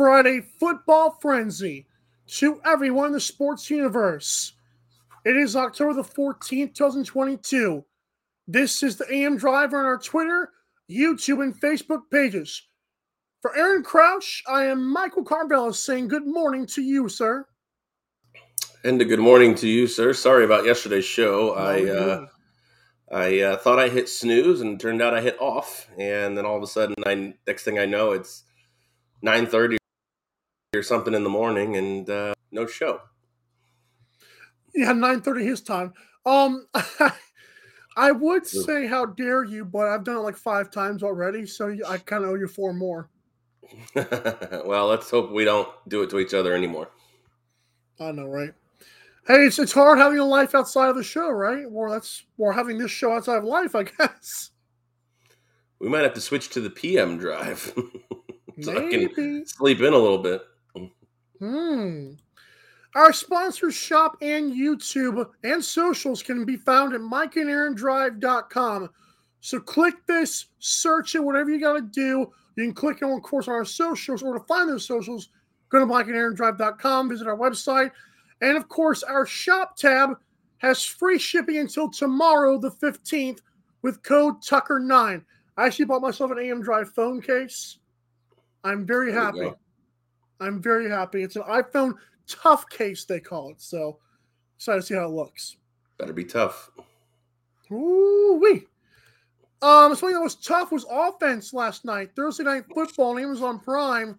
Friday football frenzy to everyone in the sports universe. It is October the 14th, 2022. This is the AM Driver on our Twitter, YouTube, and Facebook pages. For Aaron Crouch, I am Michael Carvella saying good morning to you, sir. And a good morning to you, sir. Sorry about yesterday's show. I uh. I uh, thought I hit snooze, and it turned out I hit off. And then all of a sudden, I next thing I know, it's nine thirty or something in the morning, and uh, no show. Yeah, 9:30 his time. Um I would say how dare you, but I've done it like five times already, so I kind of owe you four more. well, let's hope we don't do it to each other anymore. I know, right? Hey, it's it's hard having a life outside of the show, right? Or that's or having this show outside of life, I guess. We might have to switch to the PM drive so I can Maybe. sleep in a little bit. Hmm. Our sponsors shop and YouTube and socials can be found at mikeandaarondrive.com. So click this, search it, whatever you got to do. You can click on, of course, on our socials or to find those socials, go to mikeandaarondrive.com, visit our website. And of course, our shop tab has free shipping until tomorrow, the 15th, with code Tucker9. I actually bought myself an AM Drive phone case. I'm very happy. I'm very happy. It's an iPhone tough case, they call it. So excited to see how it looks. Better be tough. Ooh wee. Um, something that was tough was offense last night. Thursday night football on Amazon Prime.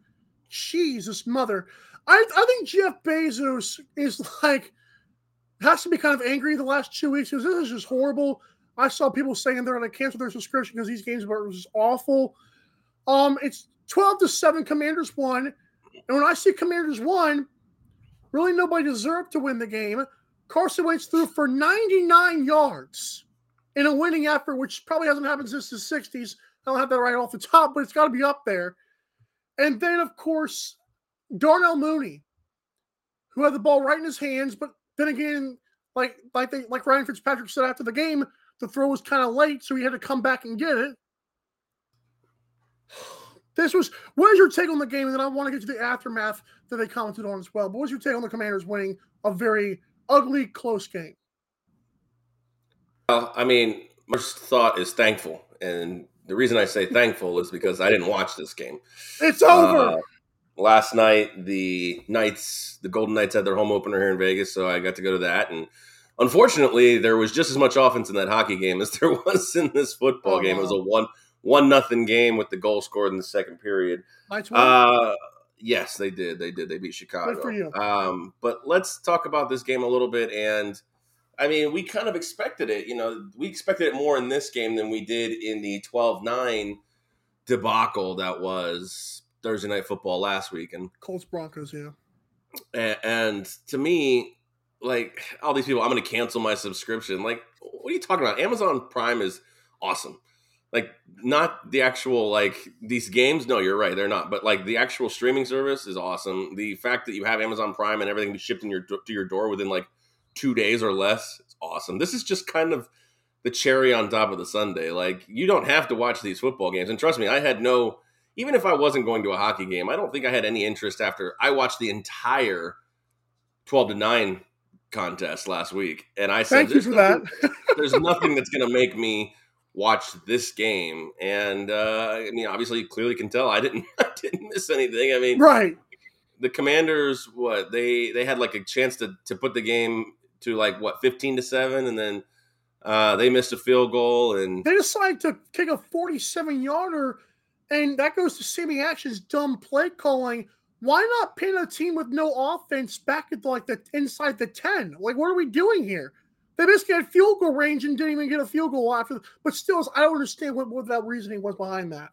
Jesus mother. I I think Jeff Bezos is like has to be kind of angry the last two weeks because this is just horrible. I saw people saying they're going to cancel their subscription because these games were just awful. Um, it's twelve to seven. Commanders won, and when I see Commanders won, really nobody deserved to win the game. Carson Wentz threw for 99 yards in a winning effort, which probably hasn't happened since the 60s. I don't have that right off the top, but it's got to be up there. And then, of course, Darnell Mooney, who had the ball right in his hands, but then again, like like they, like Ryan Fitzpatrick said after the game, the throw was kind of late, so he had to come back and get it. This was what is your take on the game? And then I want to get to the aftermath that they commented on as well. But what's your take on the Commanders winning a very ugly, close game? Well, I mean, my first thought is thankful, and the reason I say thankful is because I didn't watch this game. It's over. Uh, last night, the Knights, the Golden Knights, had their home opener here in Vegas, so I got to go to that. And unfortunately, there was just as much offense in that hockey game as there was in this football Oh, game. It was a one one nothing game with the goal scored in the second period. Nice. Uh, yes, they did. They did. They beat Chicago. Good for you. Um, but let's talk about this game a little bit. And I mean, we kind of expected it. You know, we expected it more in this game than we did in the 12 9 debacle that was Thursday Night Football last week. And, Colts Broncos, yeah. and to me, like all these people, I'm going to cancel my subscription. Like, what are you talking about? Amazon Prime is awesome. Like, not the actual, like, these games. No, you're right. They're not. But, like, the actual streaming service is awesome. The fact that you have Amazon Prime and everything be shipped in your, to your door within, like, two days or less, it's awesome. This is just kind of the cherry on top of the Sunday. Like, you don't have to watch these football games. And trust me, I had no, even if I wasn't going to a hockey game, I don't think I had any interest after I watched the entire 12 to 9 contest last week. And I said, Thank you "There's for that. there's nothing that's going to make me watch this game. And uh, I mean, obviously, you clearly can tell I didn't, I didn't miss anything. I mean, right. the Commanders, what they they had like a chance to to put the game to like what 15 to seven, and then uh, they missed a field goal. And They decided to kick a 47 yarder, and that goes to Sammy Action's dumb play calling. Why not pin a team with no offense back at like the inside the 10? Like, what are we doing here? They basically had field goal range and didn't even get a field goal after. But still, I don't understand what, what that reasoning was behind that.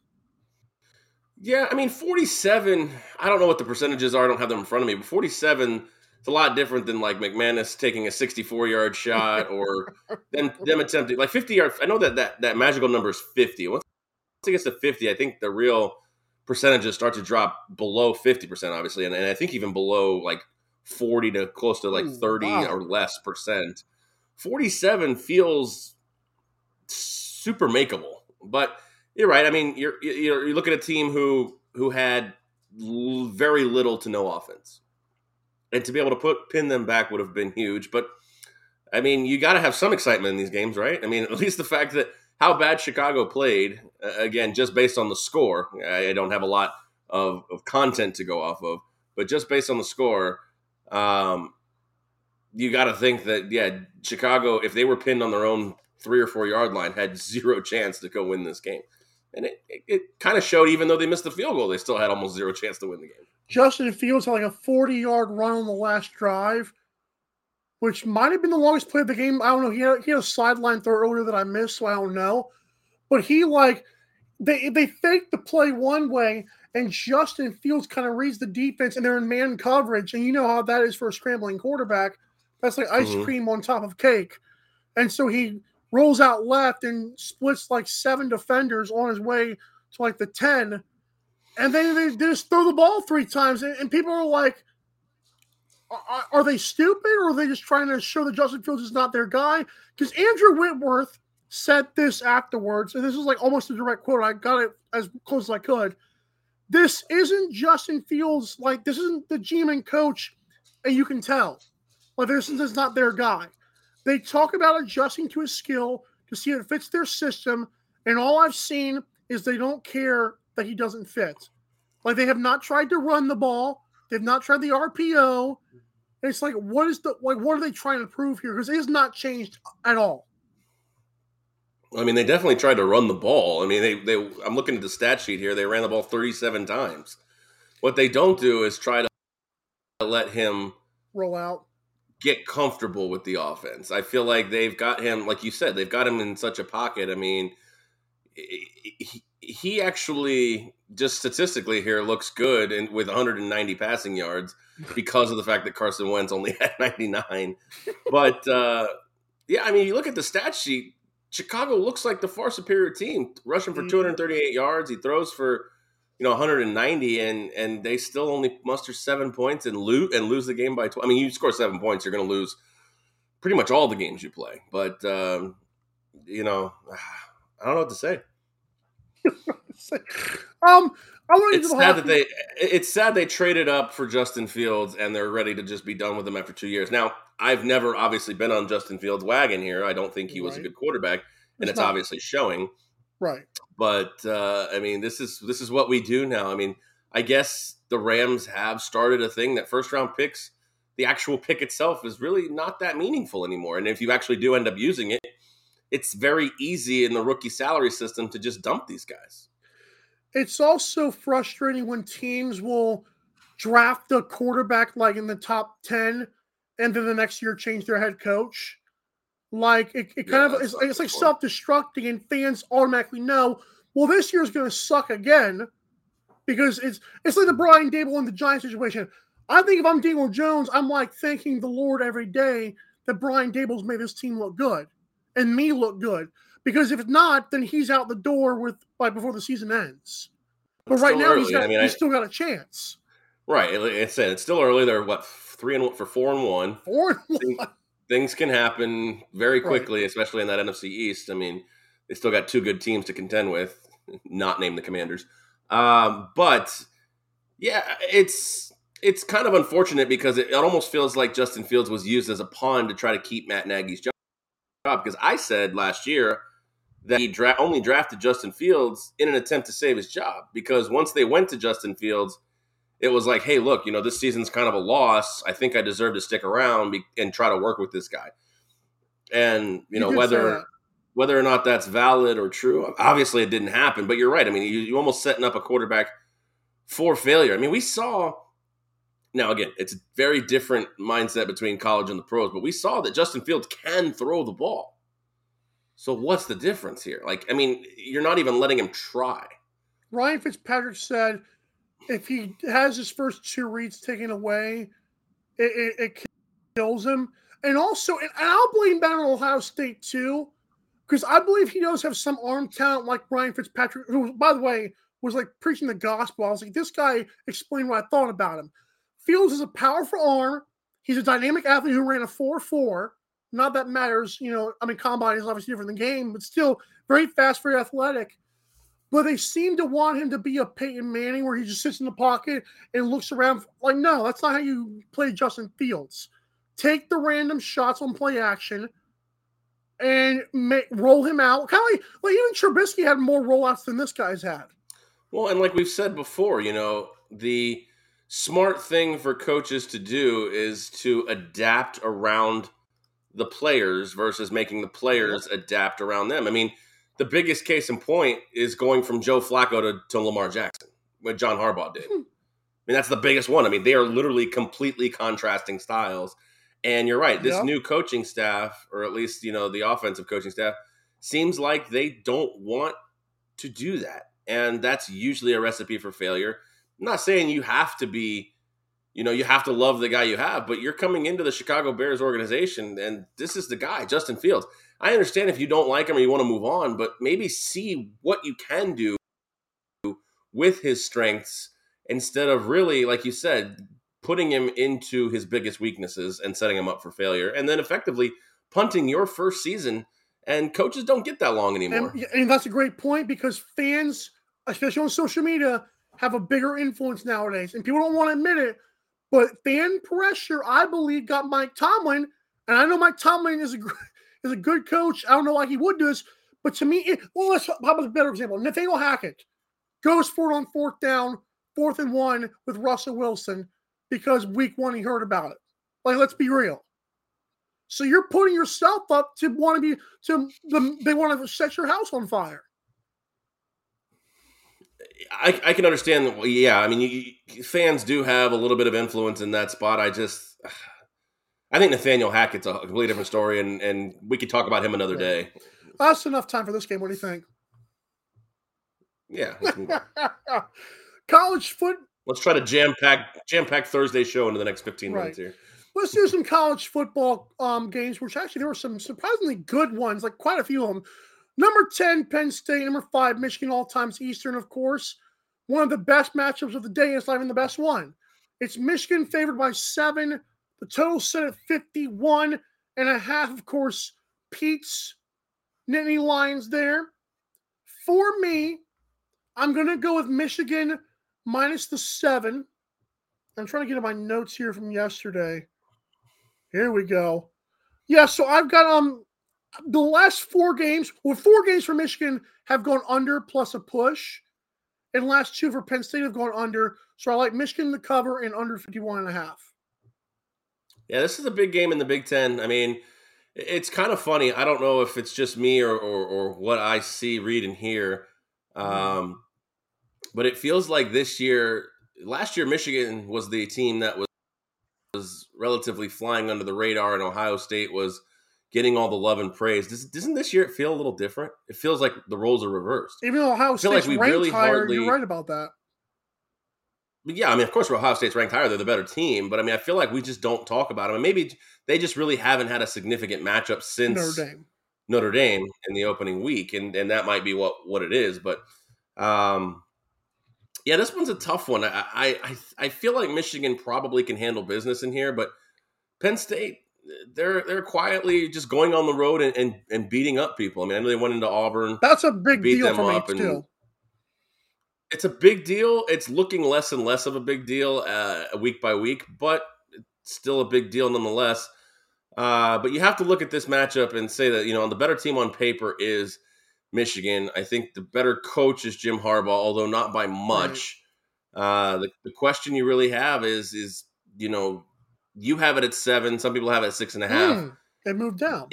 Yeah, I mean, 47, I don't know what the percentages are. I don't have them in front of me, but 47 it's a lot different than like McManus taking a 64 yard shot or them them attempting like 50 yards. I know that that that magical number is 50. Once it gets to 50, I think the real percentages start to drop below 50%, obviously, and, and I think even below like 40 to close to like 30 wow. or less percent. 47 feels super makeable, but you're right. I mean, you're you're, you look at a team who who had l- very little to no offense, and to be able to put pin them back would have been huge. But I mean, you got to have some excitement in these games, right? I mean, at least the fact that how bad Chicago played, uh, again, just based on the score. I I don't have a lot of, of content to go off of, but just based on the score, um, you got to think that yeah, Chicago, if they were pinned on their own three or four yard line, had zero chance to go win this game. And it, it, it kind of showed, even though they missed the field goal, they still had almost zero chance to win the game. Justin Fields had like a 40 yard run on the last drive, which might have been the longest play of the game. I don't know. He had, he had a sideline throw earlier that I missed, so I don't know. But he like they they faked the play one way, and Justin Fields kind of reads the defense, and they're in man coverage, and you know how that is for a scrambling quarterback. That's like ice Mhm. cream on top of cake. And so he rolls out left and splits like seven defenders on his way to like the 10 and then they, they just throw the ball three times, and, and people are like, are, are they stupid, or are they just trying to show that Justin Fields is not their guy? Because Andrew Whitworth said this afterwards, and this is like almost a direct quote. I got it as close as I could. This isn't Justin Fields, like this isn't the GM and coach, and you can tell. Like this is not their guy. They talk about adjusting to his skill to see if it fits their system, and all I've seen is they don't care that he doesn't fit. Like they have not tried to run the ball. They've not tried the RPO. And it's like, what is the like? What are they trying to prove here? Because it has not changed at all. I mean, they definitely tried to run the ball. I mean, they, they I'm looking at the stat sheet here. They ran the ball 37 times. What they don't do is try to let him Roll out. Get comfortable with the offense. I feel like they've got him, like you said, they've got him in such a pocket. I mean, he, he actually just statistically here looks good and with 190 passing yards because of the fact that Carson Wentz only had 99. But uh, yeah, I mean, you look at the stat sheet. Chicago looks like the far superior team, rushing for Mhm. 238 yards. He throws for you know 190 and and they still only muster seven points and lose and lose the game by 12 i mean you score seven points you're going to lose pretty much all the games you play but um you know i don't know what to say. Um, I want to it's sad that they it's sad they traded up for justin fields and they're ready to just be done with him after two years. Now i've never obviously been on justin fields wagon here. I don't think he was a good quarterback and It's it's obviously showing right. but uh, I mean, this is this is what we do now. I mean, I guess the Rams have started a thing that first round picks, the actual pick itself, is really not that meaningful anymore. And if you actually do end up using it, it's very easy in the rookie salary system to just dump these guys. It's also frustrating when teams will draft a quarterback like in the top 10 and then the next year change their head coach. Like it, it kind Yeah, of it's, it's like self-destructing and fans automatically know, well, this year's gonna suck again because it's it's like the Brian Daboll and the Giants situation. I think if I'm Daniel Jones, I'm like thanking the Lord every day that Brian Daboll's made this team look good and me look good. Because if not, then he's out the door with like before the season ends. But It's right now he's early. got I mean, he's I- still got a chance. Right. It, it said it's still early. They're what three and for four and one. Four and one. Things can happen very Right. quickly, especially in that NFC East. I mean, they still got two good teams to contend with, not name the Commanders. Um, but yeah, it's it's kind of unfortunate because it, it almost feels like Justin Fields was used as a pawn to try to keep Matt Nagy's job. Because I said last year that he dra- only drafted Justin Fields in an attempt to save his job. Because once they went to Justin Fields, it was like, hey, look, you know, this season's kind of a loss. I think I deserve to stick around be- and try to work with this guy. And you know whether whether or not that's valid or true, obviously it didn't happen. But you're right. I mean, you, you almost setting up a quarterback for failure. I mean, we saw Now, again, it's a very different mindset between college and the pros, but we saw that Justin Fields can throw the ball. So what's the difference here? Like, I mean, you're not even letting him try. Ryan Fitzpatrick said if he has his first two reads taken away, it, it, it kills him. And also, and I'll blame that on Ohio State too, because I believe he does have some arm talent like Brian Fitzpatrick, who, by the way, was like preaching the gospel. I was like, this guy explained what I thought about him. Fields is a powerful arm. He's a dynamic athlete who ran a 4 4. Not that matters, you know. I mean, combine is obviously different than game, but still very fast, very athletic. But they seem to want him to be a Peyton Manning where he just sits in the pocket and looks around. Like, no, that's not how you play Justin Fields. Take the random shots on play action and make, roll him out. Kind of like, like even Trubisky had more rollouts than this guy's had. Well, and like we've said before, you know, the smart thing for coaches to do is to adapt around the players versus making the players adapt around them. I mean, the biggest case in point is going from Joe Flacco to, to Lamar Jackson, what John Harbaugh did. Hmm. I mean, that's the biggest one. I mean, they are literally completely contrasting styles. And you're right, this Yeah. new coaching staff, or at least, you know, the offensive coaching staff, seems like they don't want to do that. And that's usually a recipe for failure. I'm not saying you have to be, you know, you have to love the guy you have, but you're coming into the Chicago Bears organization, and this is the guy, Justin Fields. I understand if you don't like him or you want to move on, but maybe see what you can do with his strengths instead of really, like you said, putting him into his biggest weaknesses and setting him up for failure, and then effectively punting your first season. And coaches don't get that long anymore. And, and that's a great point because fans, especially on social media, have a bigger influence nowadays. And people don't want to admit it, but fan pressure, I believe, got Mike Tomlin. And I know Mike Tomlin is a is a good coach. I don't know why he would do this, but to me, it, well, let's about a better example? Nathaniel Hackett goes for it on fourth down, fourth and one with Russell Wilson because week one he heard about it. Like, let's be real. So you're putting yourself up to want to be to the they want to set your house on fire. I, I can understand. Yeah, I mean, you- fans do have a little bit of influence in that spot. I just, I think Nathaniel Hackett's a completely different story, and and we could talk about him another day. That's enough time for this game. What do you think? Yeah, let's, move on. college foot. Let's try to jam pack jam pack Thursday show into the next fifteen Right. minutes here. Let's do some college football um, games, which actually there were some surprisingly good ones, like quite a few of them. Number 10, Penn State. Number five, Michigan, all times Eastern, of course. One of the best matchups of the day. It's not even the best one. It's Michigan favored by seven. The total set at 51 and a half, of course. Pete's Nittany Lions there. For me, I'm going to go with Michigan minus the seven. I'm trying to get my notes here from yesterday. Here we go. Yeah, so I've got um the last four games, well, four games for Michigan have gone under plus a push, and last two for Penn State have gone under. So I like Michigan to cover and under 51 and a half. Yeah, this is a big game in the Big Ten. I mean, it's kind of funny. I don't know if it's just me or or, or what I see, read, and hear, um, but it feels like this year. Last year, Michigan was the team that was was relatively flying under the radar, and Ohio State was getting all the love and praise. Does, doesn't this year it feel a little different? It feels like the roles are reversed. Even though Ohio feel like we ranked really higher, hardly- you're right about that. But yeah, I mean, of course, Ohio State's ranked higher; they're the better team. But I mean, I feel like we just don't talk about them, and maybe they just really haven't had a significant matchup since Notre Dame. Notre Dame in the opening week, and and that might be what what it is. But um, yeah, this one's a tough one. I I I- I feel like Michigan probably can handle business in here, but Penn State they're they're quietly just going on the road and and, and beating up people. I mean, I know they went into Auburn. That's a big deal for me too. It's a big deal. It's looking less and less of a big deal uh, week by week, but it's still a big deal nonetheless. Uh, but you have to look at this matchup and say that you know the better team on paper is Michigan. I think the better coach is Jim Harbaugh, although not by much. Uh, the, the question you really have is is you know you have it at seven. Some people have it at six and a half. Hmm, it moved down.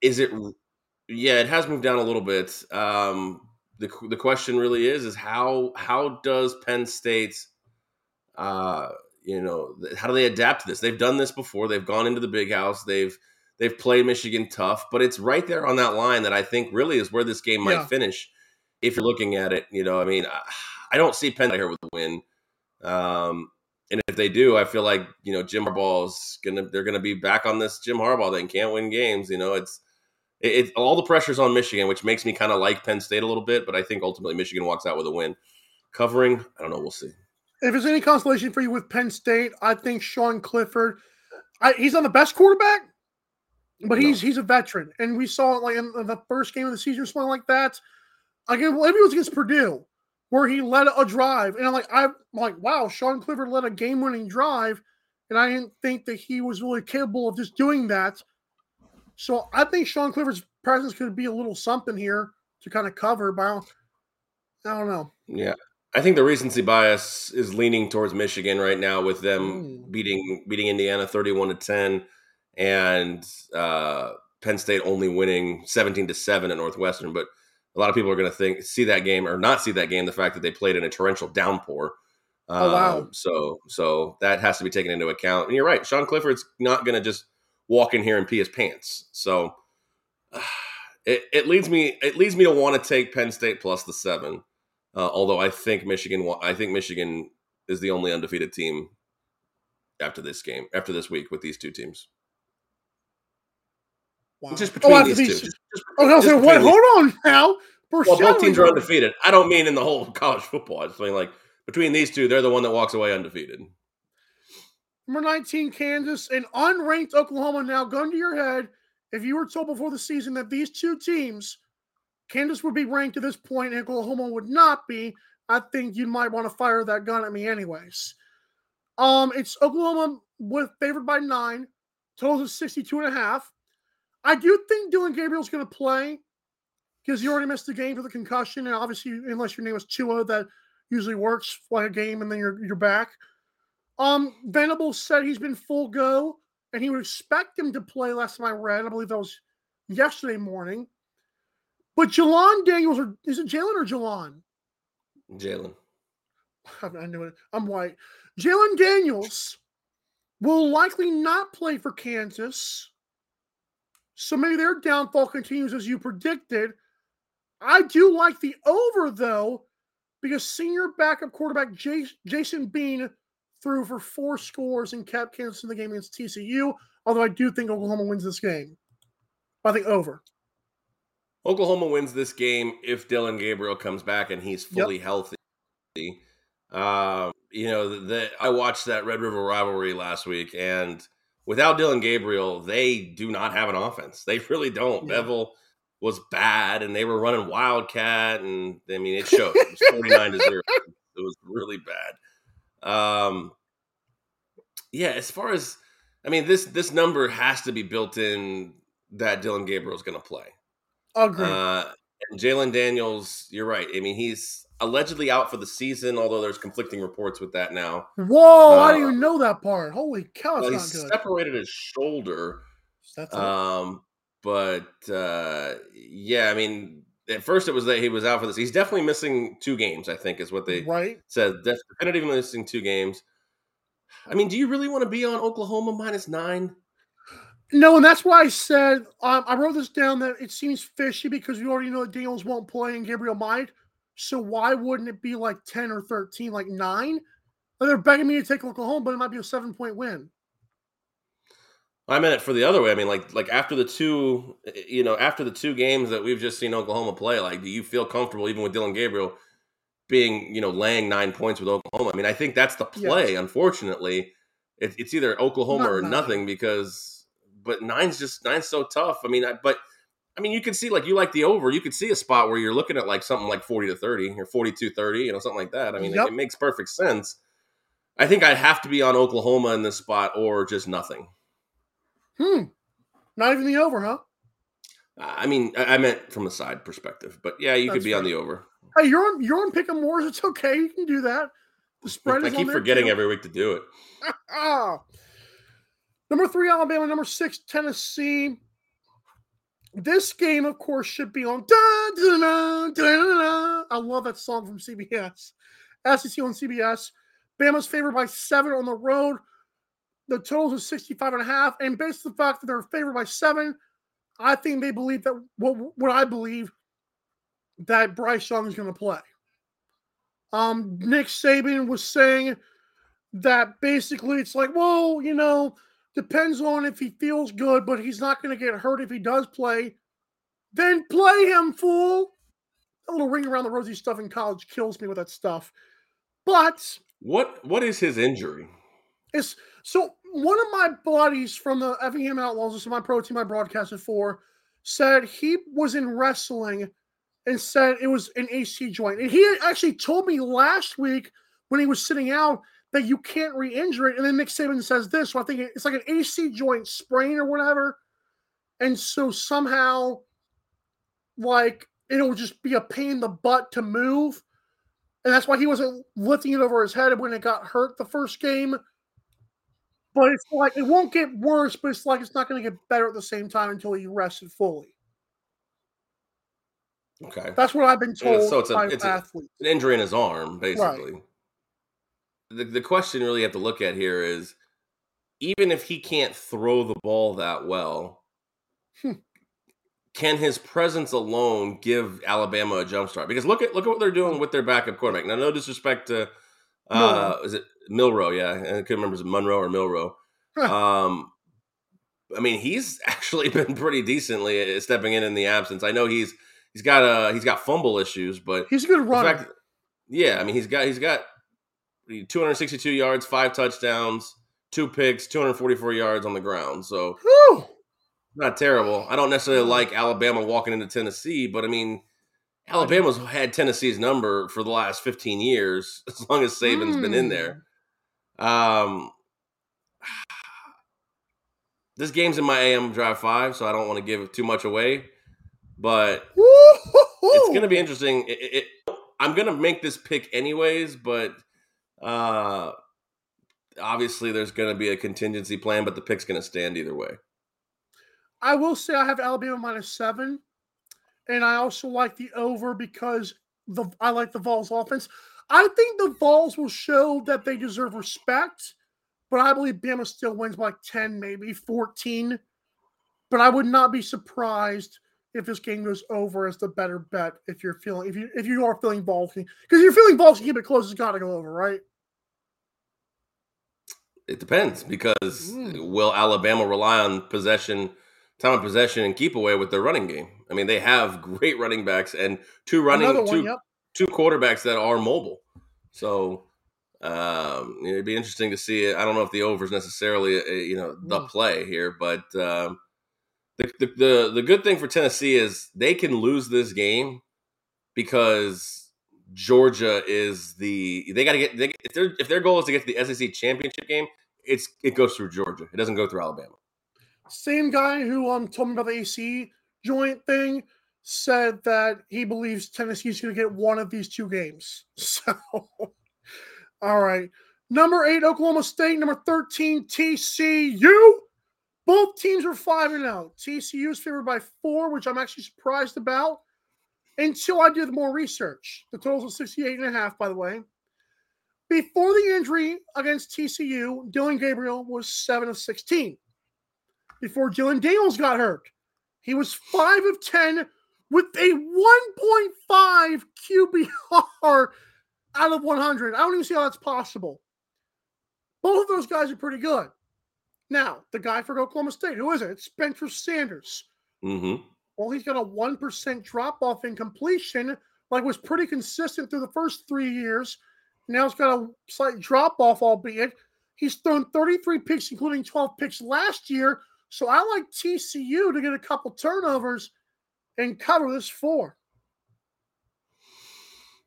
Is it? Yeah, it has moved down a little bit. Um, the the question really is is how how does Penn State, uh, you know, how do they adapt to this? They've done this before. They've gone into the big house. They've they've played Michigan tough, but it's right there on that line that I think really is where this game might Yeah. finish. If you're looking at it, you know, I mean, I, I don't see Penn State here with a win. Um, and if they do, I feel like you know Jim Harbaugh's gonna they're gonna be back on this Jim Harbaugh thing. Can't win games. You know, it's it, it all the pressure's on Michigan, which makes me kind of like Penn State a little bit. But I think ultimately Michigan walks out with a win. Covering, I don't know. We'll see. If there's any consolation for you with Penn State, I think Sean Clifford. I, he's on the best quarterback, but he's he's a veteran, and we saw it like in the first game of the season or something like that. Again, maybe it was against Purdue, where he led a drive, and I'm like, I'm like, wow, Sean Clifford led a game-winning drive, and I didn't think that he was really capable of just doing that. So I think Sean Clifford's presence could be a little something here to kind of cover. But I don't, I don't know. Yeah. I think the recency bias is leaning towards Michigan right now with them Mm. beating beating Indiana 31 to 10 and uh, Penn State only winning 17 to 7 at Northwestern. But a lot of people are going to think see that game or not see that game the fact that they played in a torrential downpour. Oh, wow. Um, so so that has to be taken into account. And you're right, Sean Clifford's not going to just walk in here and pee his pants. So it, it leads me it leads me to want to take Penn State plus the seven. Uh, although I think Michigan, I think Michigan is the only undefeated team after this game, after this week with these two teams. Wow. Just Oh, between after these, two. Just, just- I was gonna just say, between wait, these- hold on now. Well, both teams are undefeated. I don't mean in the whole college football. I just mean like between these two, they're the one that walks away undefeated. Number 19, Kansas, and unranked Oklahoma. Now, gun to your head, if you were told before the season that these two teams, Kansas would be ranked to this point and Oklahoma would not be, I think you might want to fire that gun at me anyways. Um, it's Oklahoma with favored by nine, totals of 62 and a half. I do think Dillon Gabriel's going to play because he already missed the game for the concussion, and obviously, unless your name is Tua, that usually works like a game and then you're you're back. Um, Venable said he's been full go, and he would expect him to play. Last time I read, I believe that was yesterday morning. But Jelon Daniels, or is it Jalen or Jelon? Jalen. I knew it. I'm white. Jalen Daniels will likely not play for Kansas. So maybe their downfall continues as you predicted. I do like the over, though, because senior backup quarterback Jas- Jason Bean threw for four scores and kept Kansas in the game against TCU. Although I do think Oklahoma wins this game. I think over. Oklahoma wins this game if Dillon Gabriel comes back and he's fully healthy. Um, you know, the, the, I watched that Red River rivalry last week, and without Dillon Gabriel, they do not have an offense. They really don't. Yeah. Beville was bad, and they were running Wildcat, and I mean, it showed. It was forty nine to zero. It was really bad. Um, yeah, as far as I mean, this this number has to be built in that Dillon Gabriel's going to play. Agree. Uh, and Jalen Daniels, you're right. I mean, he's allegedly out for the season, although there's conflicting reports with that now. Whoa, I didn't uh, even know that part. Holy cow, Well, he's separated his shoulder. That's it. Um, but uh, yeah, I mean, at first it was that he was out for this. He's definitely missing two games. I think is what they right? said. Definitively missing two games. I mean, do you really want to be on Oklahoma minus nine? No, and that's why I said um, I wrote this down that it seems fishy because we already know that Daniels won't play and Gabriel might. So why wouldn't it be like ten or thirteen, like nine? And they're begging me to take Oklahoma, but it might be a seven point win. I meant it for the other way. I mean, like like after the two, you know, after the two games that we've just seen Oklahoma play, like, do you feel comfortable even with Dillon Gabriel being, you know, laying nine points with Oklahoma? I mean, I think that's the play. Unfortunately, it, it's either Oklahoma Not or nine. nothing because, but nine's just nine's so tough. I mean, I, but I mean, you can see like you like the over. You could see a spot where you're looking at like something like forty to thirty or 42-30, you know, something like that. I mean, Yep. it, it makes perfect sense. I think I'd have to be on Oklahoma in this spot or just nothing. Hmm. Not even the over, huh? I mean, I meant from a side perspective, but yeah, you could That's be on the over. Hey, you're on you're on Pick'em Wars. It's okay. You can do that. The spread I keep forgetting too. every week to do it. Ah. Number three, Alabama. Number six, Tennessee. This game, of course, should be on. Da, da, da. I love that song from CBS. SEC on CBS. Bama's favored by seven on the road. The totals is 65 and a half. And based on the fact that they're favored by seven, I think they believe that what, what I believe that Bryce Young is going to play. Um, Nick Saban was saying that basically it's like, well, you know, depends on if he feels good, but he's not going to get hurt if he does play. Then play him, fool. A little ring around the rosy stuff in college kills me with that stuff. But What what is his injury? It's so one of my buddies from the Effingham Outlaws, this is my pro team I broadcasted for, said he was in wrestling and said it was an AC joint. And he actually told me last week when he was sitting out that you can't re-injure it. And then Nick Saban says this, so I think it's like an AC joint sprain or whatever. And so somehow, like it'll just be a pain in the butt to move. And that's why he wasn't lifting it over his head when it got hurt the first game. But it's like it won't get worse, but it's like it's not going to get better at the same time until he rested fully. Okay. That's what I've been Yeah, told so it's a- it's a- An injury in his arm, basically. The the question really you have to look at here is even if he can't throw the ball that well, Hmm. can his presence alone give Alabama a jump start? Because look at look at what they're doing with their backup quarterback. Now, no disrespect to uh is it Milroe, yeah. I couldn't remember is it Monroe or Milroe. um I mean, he's actually been pretty decently uh, stepping in in the absence. I know he's he's got uh he's got fumble issues, but He's a good runner. fact- yeah, I mean he's got he's got 262 yards, five touchdowns, two picks, 244 yards on the ground. So Whew. not terrible. I don't necessarily like Alabama walking into Tennessee, but I mean Alabama's had Tennessee's number for the last 15 years, as long as Saban's been in there. Um, this game's in my AM Drive Five, so I don't want to give too much away, but it's going to be interesting. It, it, it- I'm going to make this pick anyways, but uh, obviously there's going to be a contingency plan, but the pick's going to stand either way. I will say I have Alabama minus seven, and I also like the over because the I like the Vols offense. I think the Vols will show that they deserve respect, but I believe Bama still wins by like 10, maybe 14. But I would not be surprised if this game goes over as the better bet if you're feeling if you if you are feeling Vols because you're feeling Vols to keep it close, it's gotta go over, right? It depends because Mm. will Alabama rely on possession, time of possession, and keep away with their running game? I mean, they have great running backs and two running Another two yep. Two quarterbacks that are mobile. So um, it'd be interesting to see. it. I don't know if the over is necessarily uh, you know the Mm. play here, but um, the, the the the good thing for Tennessee is they can lose this game because Georgia is the they got to get they, if their if their goal is to get to the SEC championship game, it's it goes through Georgia. It doesn't go through Alabama. Same guy who um told me about the AC joint thing said that he believes Tennessee's going to get one of these two games. So, all right. Number eight, Oklahoma State. Number 13, TCU. Both teams are 5 and 0. TCU is favored by four, which I'm actually surprised about until I did more research. The totals are 68 and a half, by the way. Before the injury against TCU, Dillon Gabriel was 7 of 16 before Dylan Daniels got hurt. He was 5 of 10 with a 1.5 QBR out of 100. I don't even see how that's possible. Both of those guys are pretty good. Now, the guy for Oklahoma State, who is it? It's Spencer Sanders. hmm Well, he's got a 1% drop off in completion, like was pretty consistent through the first three years. Now it's got a slight drop off, albeit. He's thrown 33 picks, including 12 picks last year. So I like TCU to get a couple turnovers and cover this four.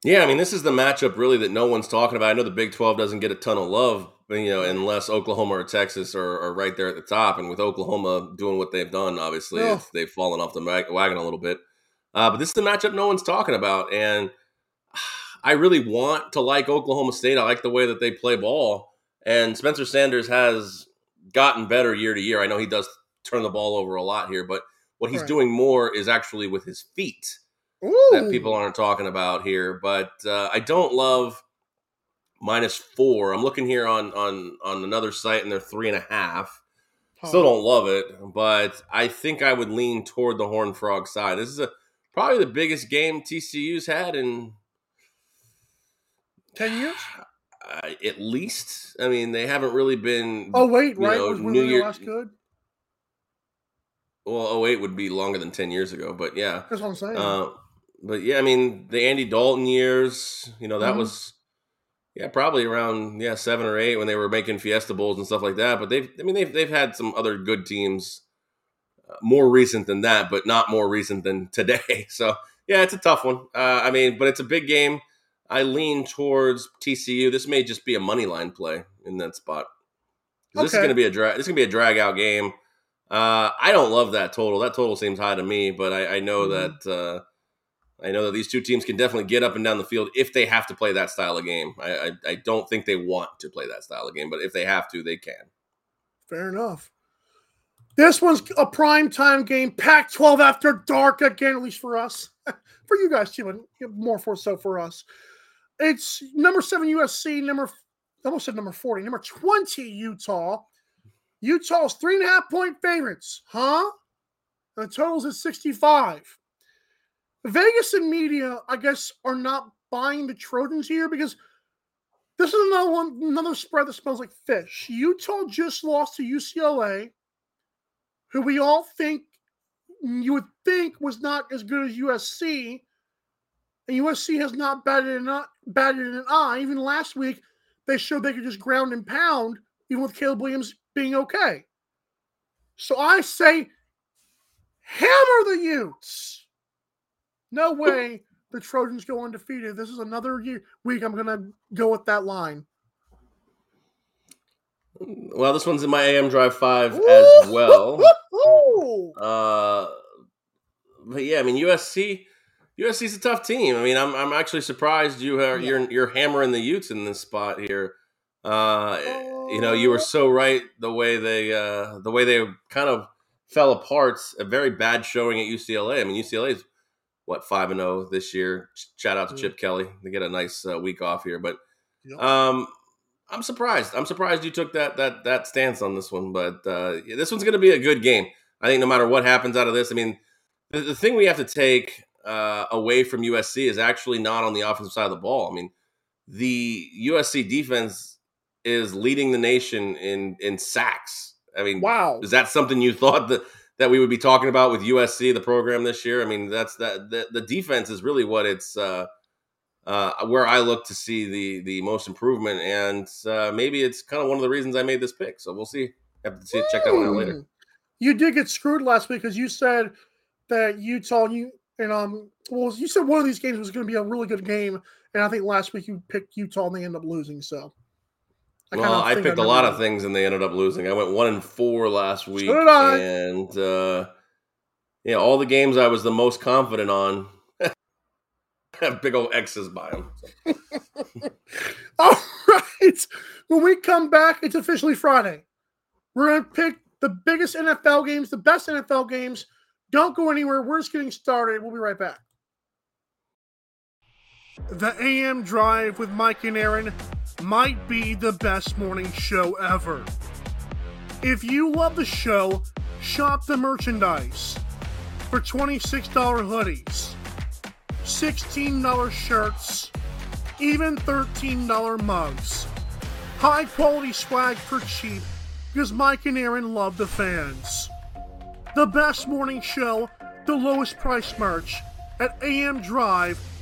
Yeah, I mean, this is the matchup really that no one's talking about. I know the Big 12 doesn't get a ton of love, you know, unless Oklahoma or Texas are, are right there at the top. And with Oklahoma doing what they've done, obviously, Oh. they've fallen off the wagon a little bit. Uh, but this is the matchup no one's talking about. And I really want to like Oklahoma State. I like the way that they play ball. And Spencer Sanders has gotten better year to year. I know he does turn the ball over a lot here, but what he's Right. doing more is actually with his feet Ooh. that people aren't talking about here. But uh, I don't love minus four. I'm looking here on on on another site, and they're three and a half. Still don't love it, but I think I would lean toward the Horn Frog side. This is a probably the biggest game TCU's had in Ten years? uh, at least. I mean, they haven't really been. Oh wait, right? know, was New Year- last good? Well, 08 would be longer than ten years ago, but yeah. That's what I'm saying. Uh, but yeah, I mean the Andy Dalton years, you know, that Mhm. was yeah probably around yeah seven or eight when they were making Fiesta Bowls and stuff like that. But they've, I mean, they've they've had some other good teams uh, more recent than that, but not more recent than today. So yeah, it's a tough one. Uh, I mean, but it's a big game. I lean towards TCU. This may just be a money line play in that spot. 'Cause This is going to be a drag. This is going to be a drag out game. Uh, I don't love that total. That total seems high to me, but I, I know Mhm. that uh, I know that these two teams can definitely get up and down the field if they have to play that style of game. I, I, I don't think they want to play that style of game, but if they have to, they can. Fair enough. This one's a prime time game, Pac 12 after dark again, at least for us. for you guys too, and more for so for us. It's number seven USC, number I almost said number 40, number 20 Utah. Utah's three and a half point favorites, huh? The total's at 65. Vegas and media, I guess, are not buying the Trojans here because this is another one, another spread that smells like fish. Utah just lost to UCLA, who we all think you would think was not as good as USC, and USC has not batted an eye, batted an eye. Even last week, they showed they could just ground and pound, even with Caleb Williams being okay. So I say, hammer the Utes. No way the Trojans go undefeated. This is another year, week. I'm going to go with that line. Well, this one's in my AM Drive Five as well. Uh, but yeah, I mean USC. USC's a tough team. I mean, I'm I'm actually surprised you are Yeah. you're you're hammering the Utes in this spot here. Uh, you know, you were so right the way they uh the way they kind of fell apart. A very bad showing at UCLA. I mean, UCLA is what five and zero this year. Shout out to Mm. Chip Kelly. They get a nice uh, week off here, but Yep. um, I'm surprised. I'm surprised you took that that that stance on this one. But uh, yeah, this one's going to be a good game. I think no matter what happens out of this, I mean, the, the thing we have to take uh, away from USC is actually not on the offensive side of the ball. I mean, the USC defense is leading the nation in in sacks. I mean, wow. is that something you thought that that we would be talking about with USC, the program this year? I mean, that's that the, the defense is really what it's uh, uh, where I look to see the the most improvement, and uh, maybe it's kind of one of the reasons I made this pick. So we'll see. Have to see check that one out later. You did get screwed last week because you said that Utah you and um well you said one of these games was going to be a really good game, and I think last week you picked Utah and they end up losing. So well, kinda I picked a lot of things and they ended up losing. I went one and four last week, I. and uh, yeah, all the games I was the most confident on have big old X's by them. All right. When we come back, it's officially Friday. We're going to pick the biggest NFL games, the best NFL games. Don't go anywhere. We're just getting started. We'll be right back. The AM Drive with Mike and Aaron might be the best morning show ever. If you love the show, shop the merchandise for $26 hoodies, $16 shirts, even $13 mugs. High quality swag for cheap because Mike and Aaron love the fans. The best morning show, the lowest price merch at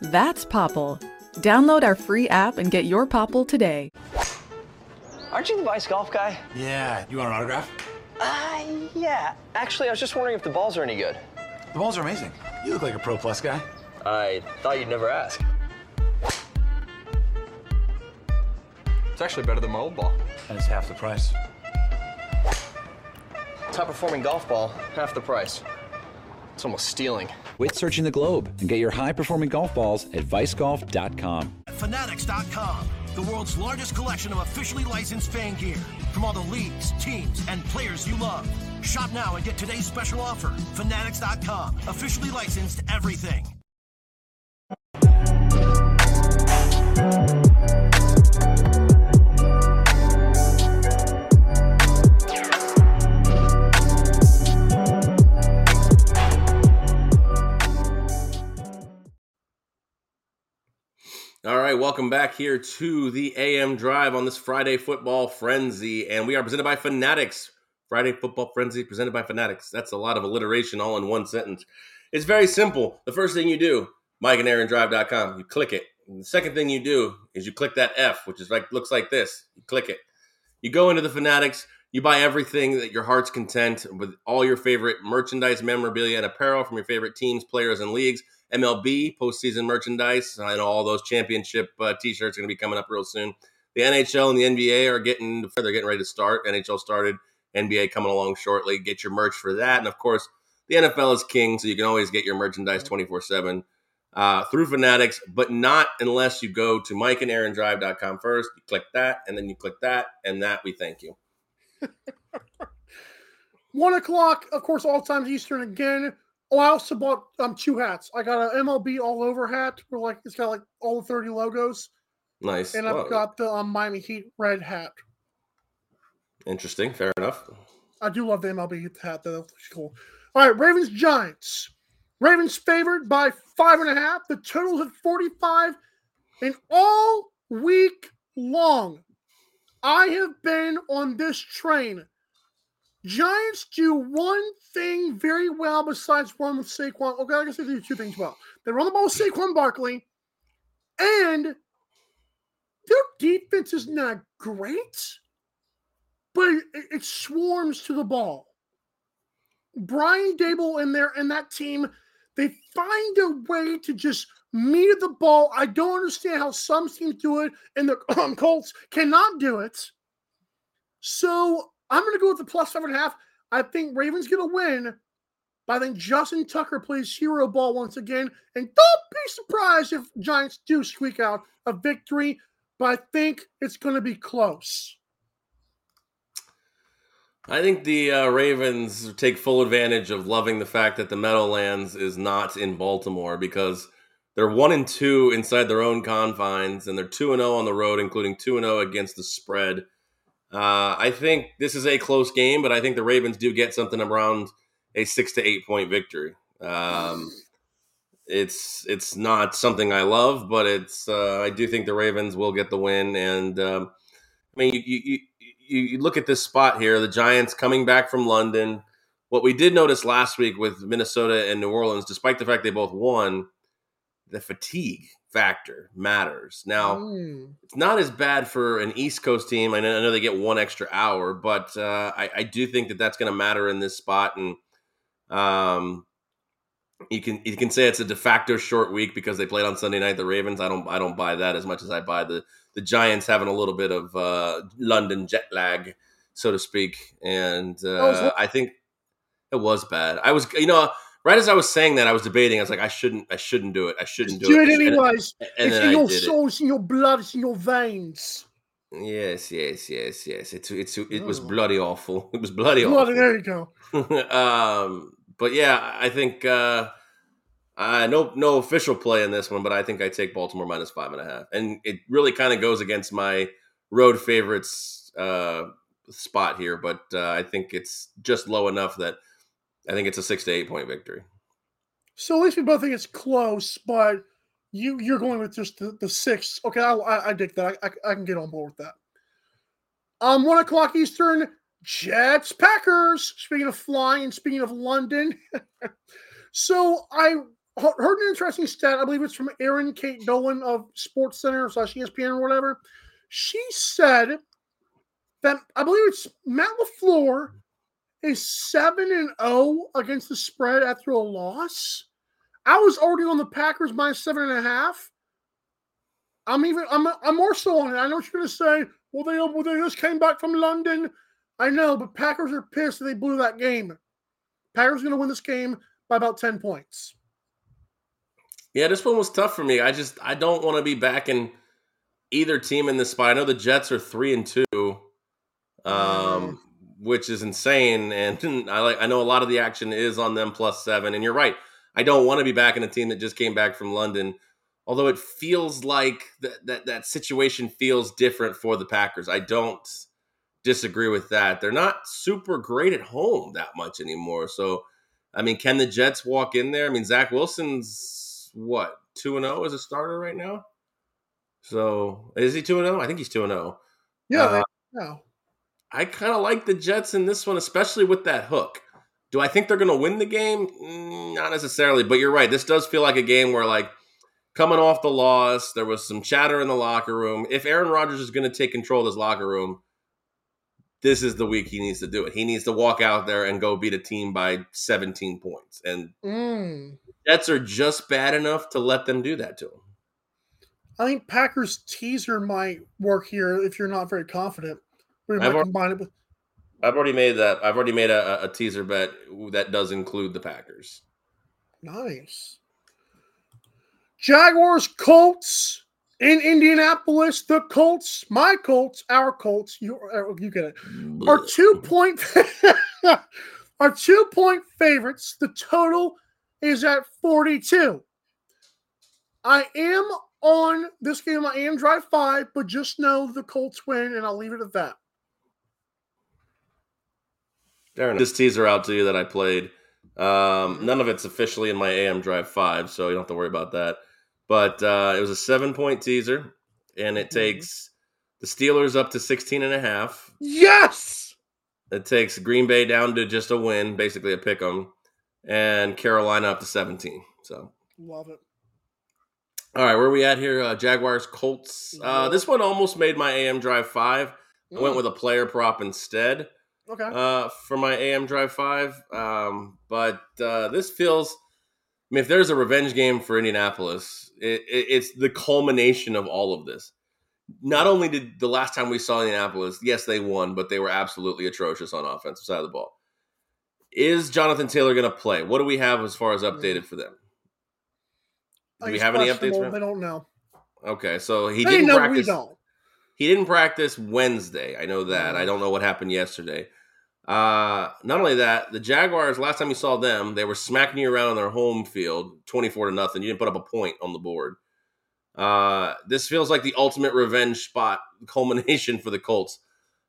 That's Popl. Download our free app and get your Popl today. Aren't you the Vice Golf guy? Yeah, you want an autograph? Uh, yeah. Actually, I was just wondering if the balls are any good. The balls are amazing. You look like a Pro Plus guy. I thought you'd never ask. It's actually better than my old ball. And it's half the price. Top performing golf ball, half the price. It's almost stealing. Quit searching the globe and get your high performing golf balls at vicegolf.com. Fanatics.com, the world's largest collection of officially licensed fan gear from all the leagues, teams, and players you love. Shop now and get today's special offer. Fanatics.com, officially licensed everything. All right, welcome back here to the AM Drive on this Friday Football Frenzy, and we are presented by Fanatics. Friday Football Frenzy presented by Fanatics. That's a lot of alliteration all in one sentence. It's very simple. The first thing you do, MikeandAaronDrive.com, you click it. And the second thing you do is you click that F, which is like looks like this. You click it. You go into the Fanatics. You buy everything that your heart's content with all your favorite merchandise, memorabilia, and apparel from your favorite teams, players, and leagues. MLB postseason merchandise. I know all those championship uh, T-shirts are going to be coming up real soon. The NHL and the NBA are getting they're getting ready to start. NHL started. NBA coming along shortly. Get your merch for that, and of course, the NFL is king, so you can always get your merchandise twenty four seven uh, through Fanatics, but not unless you go to MikeandAaronDrive.com first. You click that, and then you click that, and that we thank you. One o'clock, of course, all times Eastern again. Oh, I also bought um two hats. I got an MLB all over hat where like it's got like all the 30 logos. Nice. And I've Well, got the um, Miami Heat red hat. interesting. Fair enough. I do love the MLB hat, though. That looks cool. All right, Ravens Giants. Ravens favored by five and a half. The total's at 45. And all week long, I have been on this train. Giants do one thing very well besides run with Saquon. Okay, I guess they do two things well. They run the ball with Saquon Barkley, and their defense is not great, but it, it swarms to the ball. Brian Daboll and their and that team, they find a way to just meter the ball. I don't understand how some teams do it, and the um, Colts cannot do it. So I'm going to go with the plus seven and a half. I think Ravens going to win, but I think Justin Tucker plays hero ball once again. And don't be surprised if Giants do squeak out a victory, but I think it's going to be close. I think the uh, Ravens take full advantage of loving the fact that the Meadowlands is not in Baltimore because they're one and two inside their own confines, and they're two and zero on the road, including two and zero against the spread. Uh, I think this is a close game, but I think the Ravens do get something around a six to eight point victory. Um, it's it's not something I love, but it's uh, I do think the Ravens will get the win. And um, I mean, you, you you you look at this spot here, the Giants coming back from London. What we did notice last week with Minnesota and New Orleans, despite the fact they both won, the fatigue factor matters. Now, Mm. it's not as bad for an East Coast team. I know, I know they get one extra hour, but uh, I, I do think that that's going to matter in this spot. And um, you can you can say it's a de facto short week because they played on Sunday night. The Ravens. I don't I don't buy that as much as I buy the the Giants having a little bit of uh, London jet lag, so to speak. And was uh, what- I think it was bad. I was you know. Right as I was saying that, I was debating. I was like, I shouldn't, I shouldn't do it. I shouldn't do, it. Do it anyways. And, it's in your soul, it's in your blood, it's in your veins. Yes, yes, yes, yes. It's it's it was bloody awful. It was bloody Blood, awful. there you go. um, but yeah, I think uh, uh, no no official play in this one, but I think I take Baltimore minus five and a half, and it really kind of goes against my road favorites uh, spot here, but uh, I think it's just low enough that I think it's a six to eight point victory. So at least we both think it's close, but you you're going with just the, the six. Okay, I, I, I dig that. I, I, I can get on board with that. Um, one o'clock Eastern, Jets Packers. Speaking of flying speaking of London, so I heard an interesting stat. I believe it's from Erin Kate Dolan of Sports Center slash ESPN or whatever. She said that I believe it's Matt Lafleur is seven and zero against the spread after a loss. I was already on the Packers minus seven and a half. I'm even I'm I'm more so on it. I know what you're gonna say. Well, they well, they just came back from London. I know, but Packers are pissed that they blew that game. Packers going to win this game by about ten points. Yeah, this one was tough for me. I just I don't want to be backing either team in this spot. I know the Jets are three and two, Mm. Which is insane, and I like I know a lot of the action is on them plus seven. And you're right, I don't want to be backing a team that just came back from London. Although it feels like that that that situation feels different for the Packers. I don't disagree with that. They're not super great at home that much anymore. So, I mean, can the Jets walk in there? I mean, Zach Wilson's what two and zero as a starter right now. So is he two and zero? I think he's two and zero. Yeah, Uh, no. I kind of like the Jets in this one, especially with that hook. Do I think they're going to win the game? Mm, Not necessarily, but you're right. This does feel like a game where, like, coming off the loss, there was some chatter in the locker room. If Aaron Rodgers is going to take control of this locker room, this is the week he needs to do it. He needs to walk out there and go beat a team by 17 points. And Mm. Jets are just bad enough to let them do that to him. I think Packers teaser might work here if you're not very confident. We I've might al- combine it with I've already made that. I've already made a, a teaser bet that does include the Packers. nice. Jaguars Colts in Indianapolis. The Colts, my Colts, our Colts, you uh, you get it. Are two point are two point favorites. The total is at 42. I am on this game. I am drive five, but just know the Colts win, and I'll leave it at that. Darren, this teaser out to you that I played. Um, none of it's officially in my AM Drive 5, so you don't have to worry about that. But uh, it was a seven point teaser, and it takes the Steelers up to 16 and a half. Yes. It takes Green Bay down to just a win, basically a pick 'em, and Carolina up to 17. So, Love it. all right, where are we at here? Uh, Jaguars, Colts. Uh, this one almost made my AM Drive 5. I went Mm. with a player prop instead. Okay. uh, for my AM Drive 5. Um, but uh, this feels, I mean, if there's a revenge game for Indianapolis, it, it, it's the culmination of all of this. Not only did the last time we saw Indianapolis, yes, they won, but they were absolutely atrocious on offensive side of the ball. Is Jonathan Taylor going to play? What do we have as far as updated for them? Do we have any updates? They don't know. Okay, so he They didn't know practice. He didn't practice Wednesday. I know that. I don't know what happened yesterday. Uh, not only that, the Jaguars, last time you saw them, they were smacking you around on their home field, 24 to nothing. You didn't put up a point on the board. Uh, this feels like the ultimate revenge spot culmination for the Colts.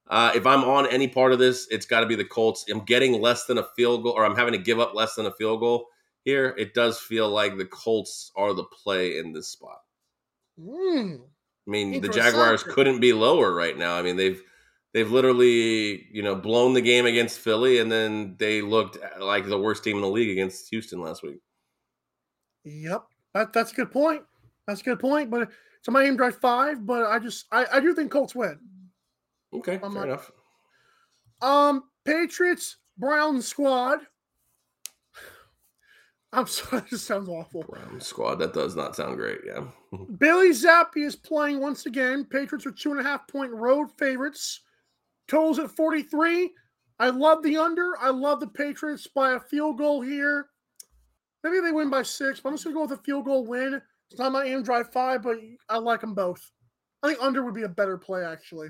Uh, if I'm on any part of this, it's got to be the Colts. I'm getting less than a field goal, or I'm having to give up less than a field goal here. It does feel like the Colts are the play in this spot. Mm. I mean, the. Jaguars couldn't be lower right now. I mean, they've they've literally you know blown the game against Philly, and then they looked like the worst team in the league against Houston last week. Yep. That, that's a good point. That's a good point. But it's a my AM Drive five, but I just I, I do think Colts win. Okay, I'm fair not- enough. Um, Patriots Brown squad. I'm sorry, this sounds awful. Brown squad. That does not sound great. Yeah. Billy Zappe is playing once again. Patriots are two and a half point road favorites. Totals at 43. I love the under. I love the Patriots by a field goal here. Maybe they win by six, but I'm just going to go with a field goal win. It's not my AM Drive five, but I like them both. I think under would be a better play, actually.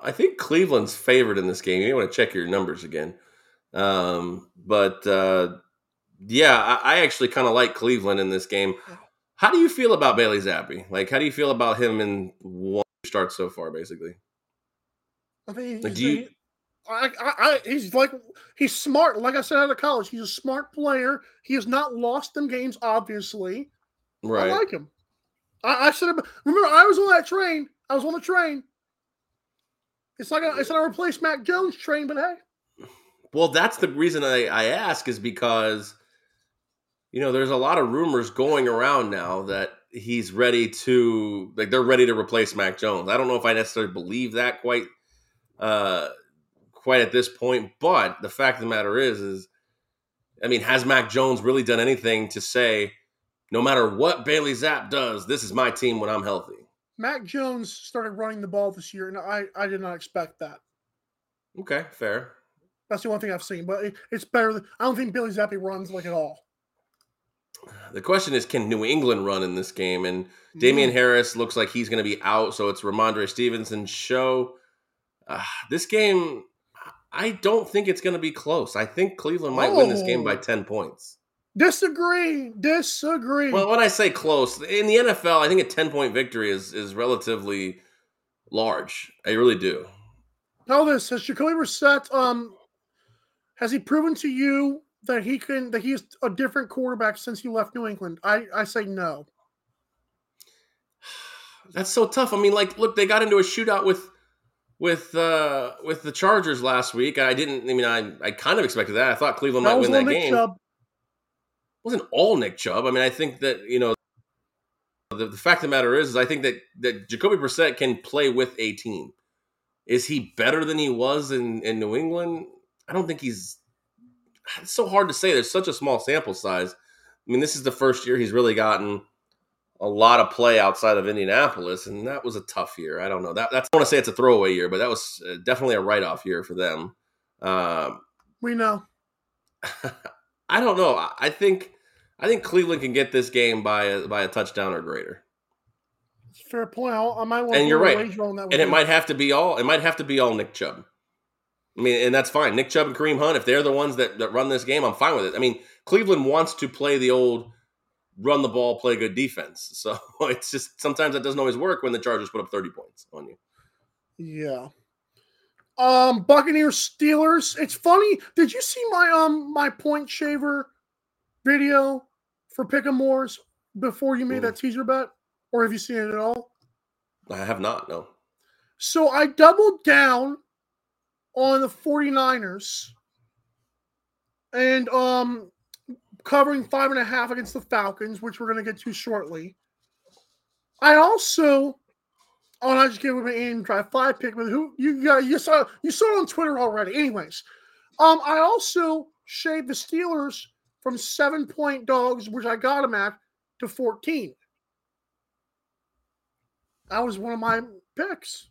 I think Cleveland's favored in this game. You may want to check your numbers again. Um, but uh, yeah, I, I actually kind of like Cleveland in this game. How do you feel about Bailey Zappe? Like, how do you feel about him in one start so far, basically? I think Like, he's, do you- I, I, I, he's like he's smart. Like I said out of college, he's a smart player. He has not lost them games, obviously. Right. I like him. I, I said, remember, I was on that train. I was on the train. It's like a, it's not a replace Mac Jones train, but hey, Well, that's the reason I, I ask is because, you know, there's a lot of rumors going around now that he's ready to, like, they're ready to replace Mac Jones. I don't know if I necessarily believe that quite, uh, quite at this point. But the fact of the matter is, is, I mean, has Mac Jones really done anything to say, no matter what Bailey Zappe does, this is my team when I'm healthy? Mac Jones started running the ball this year, and I, I did not expect that. Okay, fair. That's the one thing I've seen, but it, it's better. Than, I don't think Billy Zappe runs like at all. The question is, can New England run in this game? And Damien Mm. Harris looks like he's going to be out, so it's Rhamondre Stevenson's show. Uh, this game, I don't think it's going to be close. I think Cleveland might win this game by Oh. 10 points. Disagree. Disagree. Well, when I say close, in the NFL, I think a 10 point victory is, is relatively large. I really do. Know this: Has Jacoby Brissett um has he proven to you that he can that he's a different quarterback since he left New England? I I say no. That's so tough. I mean, like, look, they got into a shootout with with uh with the Chargers last week. I didn't. I mean, I I kind of expected that. I thought Cleveland That might win that Nick game. Chubb. wasn't all Nick Chubb. I mean, I think that you know the, the fact of the matter is, is I think that that Jacoby Brissett can play with a team. Is he better than he was in in New England? I don't think he's. It's so hard to say. There's such a small sample size. I mean, this is the first year he's really gotten a lot of play outside of Indianapolis, and that was a tough year. I don't know. That that's I want to say it's a throwaway year, but that was uh, definitely a write off year for them. Um, We know. I don't know. I- think I think Cleveland can get this game by a, by a touchdown or greater, fair point. I'll, I might want and to you're right. And it might have to be all. It might have to be all Nick Chubb. I mean, and that's fine. Nick Chubb and Kareem Hunt, if they're the ones that, that run this game, I'm fine with it. I mean, Cleveland wants to play the old run the ball, play good defense. So it's just sometimes that doesn't always work when the Chargers put up 30 points on you. Yeah. Um, Buccaneers Steelers. It's funny. Did you see my um my point shaver video for Pick'em before you made Mm. that teaser bet, or have you seen it at all? I have not. No. So I doubled down on the 49ers and um covering five and a half against the Falcons, which we're gonna get to shortly. I also oh and I just gave him an AM Drive five pick with who you got you saw you saw it on Twitter already. Anyways, um I also shaved the Steelers from seven point dogs, which I got them at, to 14. That was one of my picks.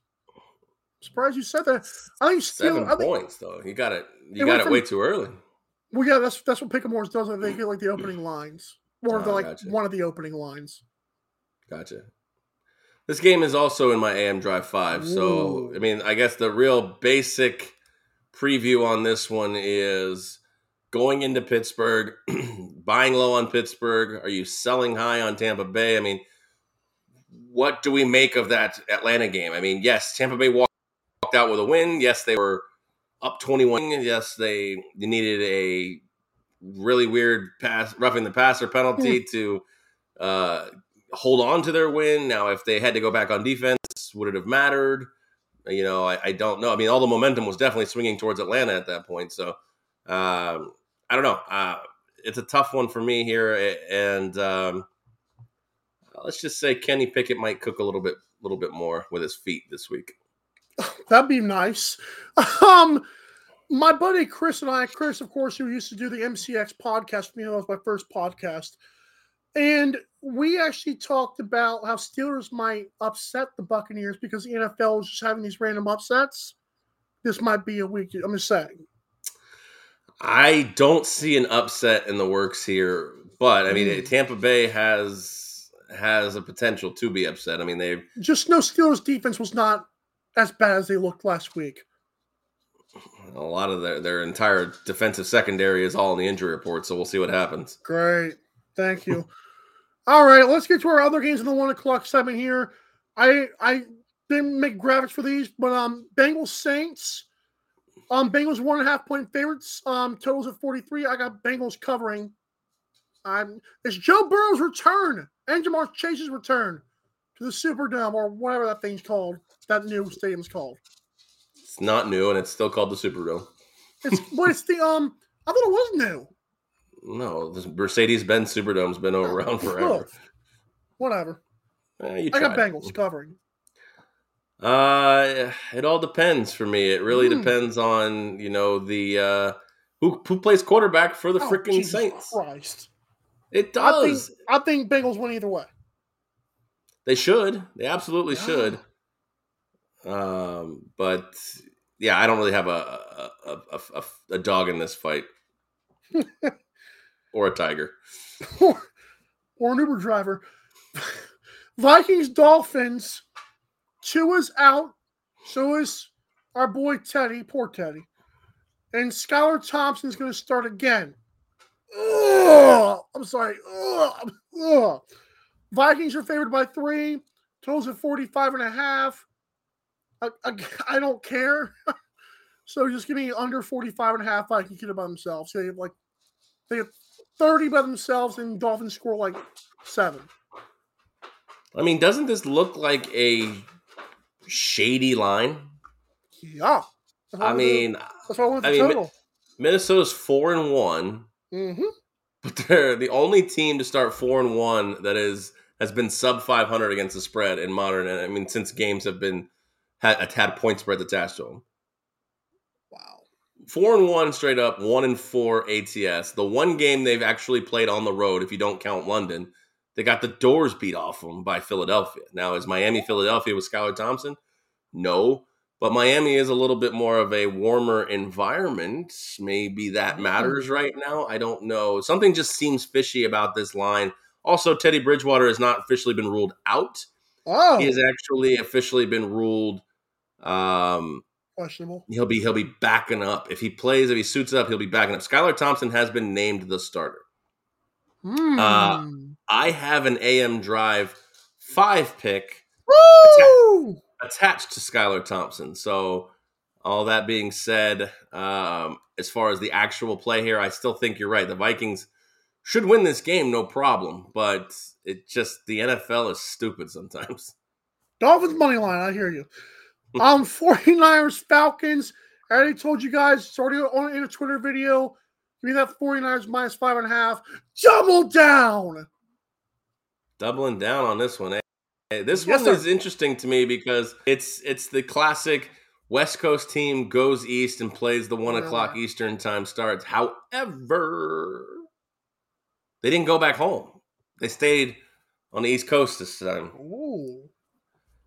Surprised you said that. I think Seven Steelers. I think, points though. You got it. You got it from- way too early. well, yeah, that's that's what Pick'emores does. They get like the opening lines, or the Oh, like gotcha. one of the opening lines. Gotcha. This game is also in my AM Drive 5. So, Ooh. I mean, I guess the real basic preview on this one is going into Pittsburgh, buying low on Pittsburgh. Are you selling high on Tampa Bay? I mean, what do we make of that Atlanta game? I mean, yes, Tampa Bay walked walked out with a win. Yes, they were up 21. Yes, they needed a really weird pass, roughing the passer penalty to uh, hold on to their win. Now, if they had to go back on defense, would it have mattered? You know, I, I don't know. I mean, all the momentum was definitely swinging towards Atlanta at that point. So, um, I don't know. Uh, it's a tough one for me here, and um, let's just say Kenny Pickett might cook a little bit, a little bit more with his feet this week. That'd be nice. Um, my buddy Chris and I, Chris, of course, who used to do the MCX podcast for me, that was my first podcast, and we actually talked about how Steelers might upset the Buccaneers because the NFL is just having these random upsets. This might be a week. I'm just saying. I don't see an upset in the works here, but I mean, Mm. Tampa Bay has has a potential to be upset. I mean, they've Just no Steelers defense was not as bad as they looked last week. a lot of their their entire defensive secondary is all in the injury report, so we'll see what happens. Great. Thank you. All right, let's get to our other games in the one o'clock segment here. I I didn't make graphics for these, but um Bengals Saints. Um Bengals one and a half point favorites. Um totals at 43. I got Bengals covering. Um it's Joe Burrow's return and Ja'Marr Chase's return to the Superdome or whatever that thing's called. That new stadium's called. It's not new, and it's still called the Superdome. It's what it's the um I thought it was new. No, the Mercedes Benz Superdome's been around forever. Whatever. Eh, you I got tried. Bengals covering. Uh, it all depends for me. It really Hmm. depends on you know the uh, who who plays quarterback for the Oh, freaking Saints. Christ. It I think does. I think Bengals win either way. They should. They absolutely Yeah. should. Um, but yeah, I don't really have a a, a, a, a, a dog in this fight or a tiger. or, or an Uber driver. Vikings Dolphins. Tua's out. So is our boy Teddy. Poor Teddy. And Skylar Thompson's going to start again. Ugh, I'm sorry. Ugh, ugh. Vikings are favored by three. Totals at 45 and a half. I, I, I don't care. so just give me under 45 and a half. Vikings get it by themselves. They have like they have 30 by themselves and Dolphins score like seven. I mean, doesn't this look like a shady line? Yeah. I mean, the- that's why I mean. Minnesota's four and one, hmm but they're the only team to start four and one that is has been sub 500 against the spread in modern. I mean, since games have been had had point spread attached to them. Wow. four and one straight up, one and four ATS. The one game they've actually played on the road, if you don't count London, they got the doors beat off them by Philadelphia. Now, is Miami Philadelphia with Skylar Thompson? No, but Miami is a little bit more of a warmer environment. Maybe that matters right now. I don't know. Something just seems fishy about this line. Also, Teddy Bridgewater has not officially been ruled out. Oh, He has actually officially been ruled. Um, questionable. he'll be he'll be backing up if he plays if he suits up he'll be backing up skylar thompson has been named the starter Hmm. Uh, i have an am drive five pick Woo! Attached to skylar thompson so all that being said um, as far as the actual play here i still think you're right the vikings should win this game no problem but it just the nfl is stupid sometimes Dolphins money line. I hear you. Um, 49ers Falcons. I already told you guys. It's already on in a Twitter video. Give me that 49ers minus five and a half. Double down. doubling down on this one. eh? Hey, This Yes, one sir. is interesting to me because it's it's the classic West Coast team goes east and plays the one o'clock Eastern time starts. However, they didn't go back home. They stayed on the East Coast this time. Ooh.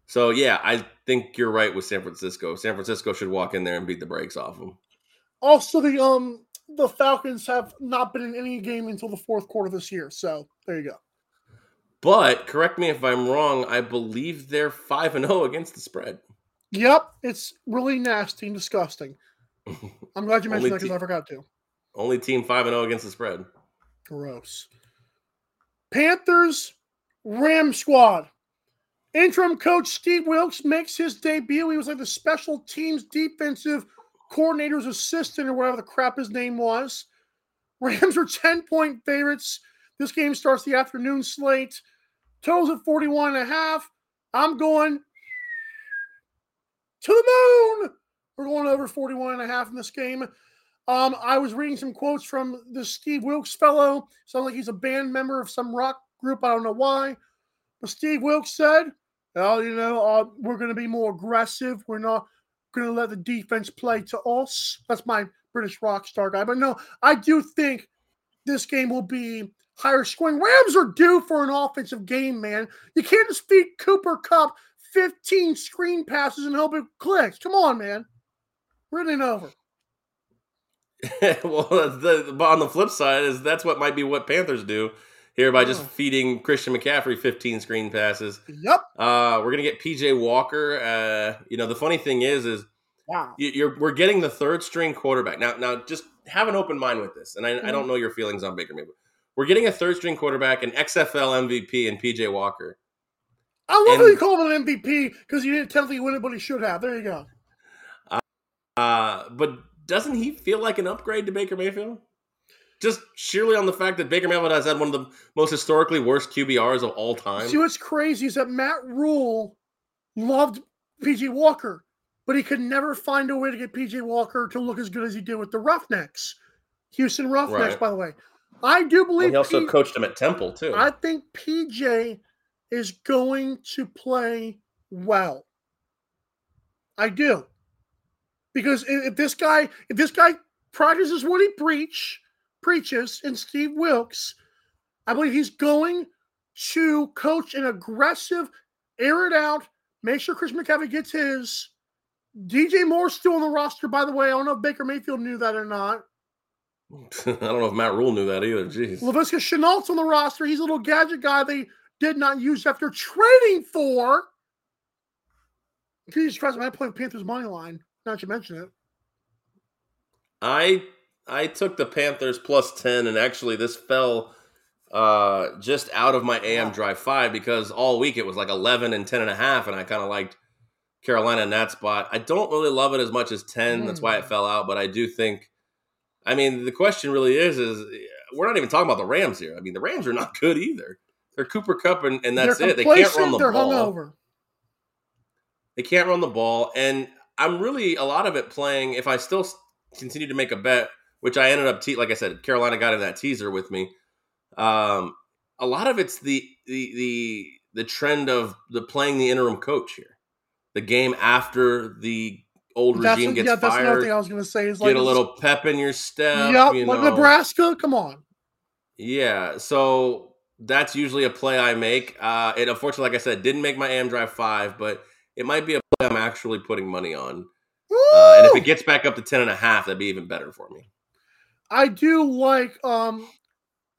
So yeah, I think you're right with San Francisco. San Francisco should walk in there and beat the brakes off them. Also, the um the Falcons have not been in any game until the fourth quarter this year. So there you go. But correct me if I'm wrong. I believe they're five and zero against the spread. Yep, it's really nasty and disgusting. I'm glad you mentioned that because I forgot to. Only team five and zero against the spread. Gross. Panthers, Ram squad. Interim coach Steve Wilkes makes his debut. He was like the special teams defensive coordinator's assistant or whatever the crap his name was. Rams are 10 point favorites. This game starts the afternoon slate. Totals at 41 and a half. I'm going to the moon. We're going over 41 and a half in this game. Um, I was reading some quotes from the Steve Wilkes fellow. Sounds like he's a band member of some rock group. I don't know why. But Steve Wilkes said, well, you know, uh, we're going to be more aggressive. We're not going to let the defense play to us. That's my British rock star guy. But no, I do think this game will be higher scoring. Rams are due for an offensive game, man. You can't just feed Cooper Kupp 15 screen passes and hope it clicks. Come on, man. Running over. well, the, on the flip side is that's what might be what Panthers do here by just Oh. feeding Christian McCaffrey 15 screen passes. Yep. Uh, we're gonna get PJ Walker. Uh, you know, the funny thing is, is Wow. you- you're we're getting the third string quarterback now. Now, just have an open mind with this, and I, I Mm-hmm. don't know your feelings on Baker Mayfield. We're getting a third string quarterback, an XFL MVP, and PJ Walker. I love And- how you call him an MVP because he didn't technically win it, but he should have. There you go. Uh, but doesn't he feel like an upgrade to Baker Mayfield? Just sheerly on the fact that Baker Mayfield has had one of the most historically worst QBRs of all time. See what's crazy is that Matt Rhule loved PJ Walker, but he could never find a way to get PJ Walker to look as good as he did with the Roughnecks, Houston Roughnecks. Right. By the way, I do believe he also P- coached him at Temple too. I think PJ is going to play well. I do. Because if this guy, if this guy practices what he preach, preaches in Steve Wilkes, I believe he's going to coach an aggressive air it out. Make sure Chris McCaffrey gets his. DJ Moore's still on the roster, by the way. I don't know if Baker Mayfield knew that or not. I don't know if Matt Rhule knew that either. Jeez. Laviska Shenault's on the roster. He's a little gadget guy they did not use after trading for. Jesus Christ, I playing Panthers money line. Not to mention it. I I took the Panthers plus 10 and actually this fell uh just out of my AM drive 5 because all week it was like 11 and 10 and a half and I kind of liked Carolina in that spot. I don't really love it as much as 10. That's why it fell out, but I do think I mean, the question really is is we're not even talking about the Rams here. I mean, the Rams are not good either. They're Cooper Kupp and, and that's they're it. They can't run the they're ball. hungover. They can't run the ball, and I'm really a lot of it playing. If I still continue to make a bet, which I ended up, te- like I said, Carolina got in that teaser with me. Um, a lot of it's the the the the trend of the playing the interim coach here, the game after the old That's, regime gets yeah, that's another fired. thing I was going to say. Is like Get a little pep in your step. Yep, you like know. Nebraska. Come on. Yeah, so that's usually a play I make. Uh, it unfortunately, like I said, didn't make my AM Drive five, but it might be a play I'm actually putting money on. Uh, and if it gets back up to ten and a half, that'd be even better for me. I do like. Um,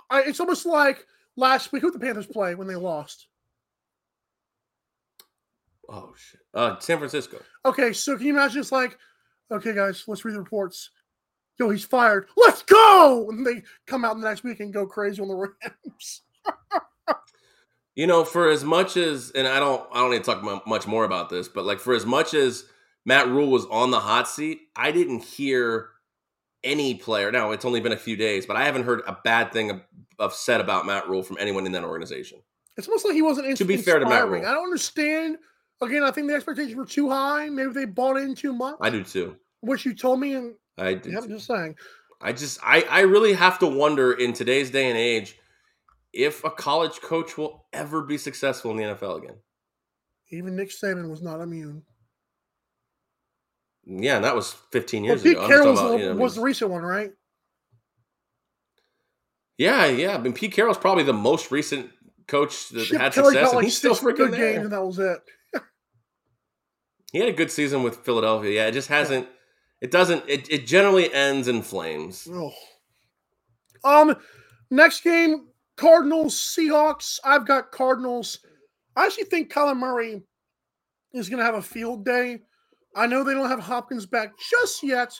I, it's almost like last week. Who the Panthers play when they lost? Oh shit! Uh, San Francisco. Okay, so can you imagine? It's like, okay, guys, let's read the reports. Yo, he's fired. Let's go! And they come out the next week and go crazy on the Rams. You know, for as much as, and I don't, I don't need to talk much more about this, but like for as much as Matt Rhule was on the hot seat, I didn't hear any player. Now it's only been a few days, but I haven't heard a bad thing of, of said about Matt Rhule from anyone in that organization. It's almost like he wasn't. To be fair to Matt. Rhule. I don't understand. Again, I think the expectations were too high. Maybe they bought in too much, I do too. which you told me, and I do. yeah, I'm just saying. I just I I really have to wonder in today's day and age if a college coach will ever be successful in the NFL again. Even Nick Saban was not immune. Yeah, and that was 15 But years Pete ago. Just Carroll was, about, you know, was the recent one, right? yeah, yeah. I mean, Pete Carroll's probably the most recent coach that Chip had Kelly success, got and he's still freaking good there. games, and that was it. He had a good season with Philadelphia. Yeah, it just hasn't. It doesn't. It, it generally ends in flames. Oh. Um, next game, Cardinals Seahawks. I've got Cardinals. I actually think Kyler Murray is going to have a field day. I know they don't have Hopkins back just yet,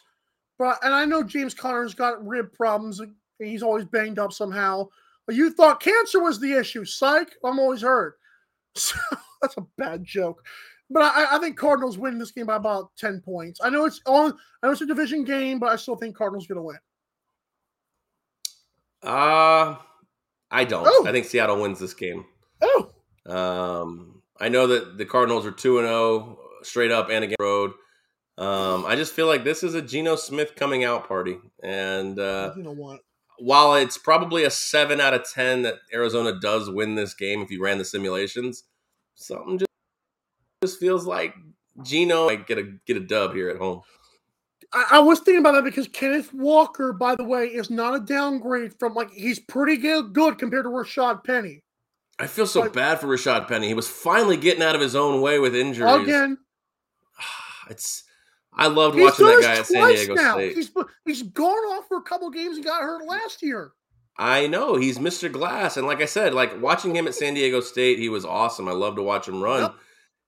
but and I know James Conner's got rib problems. and He's always banged up somehow. But you thought cancer was the issue. Psych. I'm always hurt. So that's a bad joke. But I, I think Cardinals win this game by about 10 points. I know it's on I know it's a division game, but I still think Cardinals gonna win. Uh I don't. Oh. I think Seattle wins this game. Oh, Um, I know that the Cardinals are two and zero straight up and against the road. Um, I just feel like this is a Geno Smith coming out party, and uh, you know what? while it's probably a seven out of ten that Arizona does win this game if you ran the simulations, something just just feels like Geno might get a get a dub here at home. I, I was thinking about that because Kenneth Walker, by the way, is not a downgrade from like he's pretty good, good compared to Rashaad Penny. I feel so Like- bad for Rashaad Penny. He was finally getting out of his own way with injuries. Again, It's I loved watching that guy at San Diego now. State. He's he's gone off for a couple games and got hurt last year. I know he's Mr. Glass, and like I said, like watching him at San Diego State, he was awesome. I love to watch him run. Yep.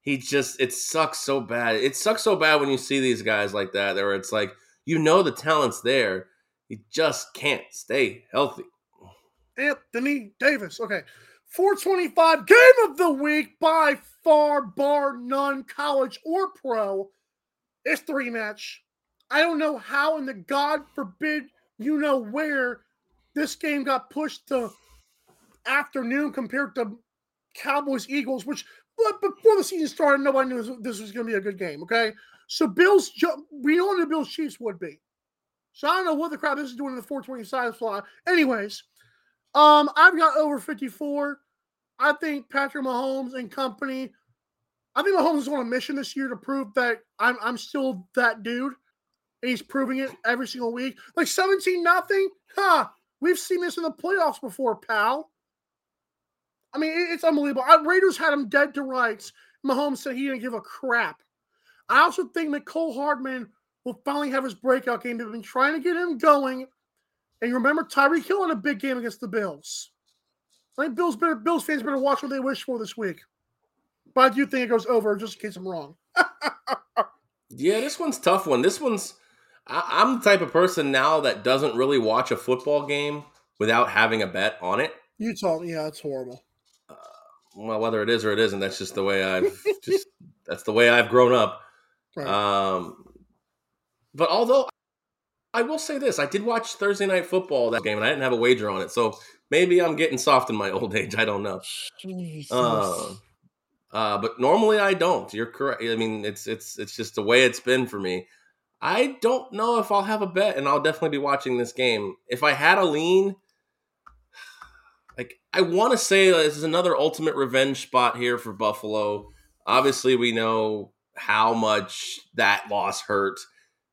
He just it sucks so bad. It sucks so bad when you see these guys like that, where it's like you know the talent's there, he just can't stay healthy. Anthony Davis. Okay. 425 game of the week by far, bar none, college or pro. It's the rematch. I don't know how, in the God forbid, you know where this game got pushed to afternoon compared to Cowboys Eagles, which but before the season started, nobody knew this, was going to be a good game. Okay, so Bills, we all knew Bills Chiefs would be. So I don't know what the crowd this is doing in the 420 side fly. Anyways, um, I've got over 54. I think Patrick Mahomes and company. I think Mahomes is on a mission this year to prove that I'm I'm still that dude. And he's proving it every single week. Like 17 nothing. Huh. We've seen this in the playoffs before, pal. I mean, it's unbelievable. I, Raiders had him dead to rights. Mahomes said he didn't give a crap. I also think that Cole Hardman will finally have his breakout game. They've been trying to get him going. And you remember Tyreek Hill in a big game against the Bills. I think Bills better Bills fans better watch what they wish for this week. But I do think it goes over, just in case I'm wrong. Yeah, this one's tough one. This one's I, I'm the type of person now that doesn't really watch a football game without having a bet on it. You told me, yeah, it's horrible. Well, whether it is or it isn't, that's just the way I've just that's the way I've grown up. Right. Um, but although I will say this, I did watch Thursday night football that game, and I didn't have a wager on it, so maybe I'm getting soft in my old age. I don't know. Jesus. Uh, uh, but normally I don't. You're correct. I mean, it's it's it's just the way it's been for me. I don't know if I'll have a bet, and I'll definitely be watching this game. If I had a lean, like I want to say, this is another ultimate revenge spot here for Buffalo. Obviously, we know how much that loss hurt.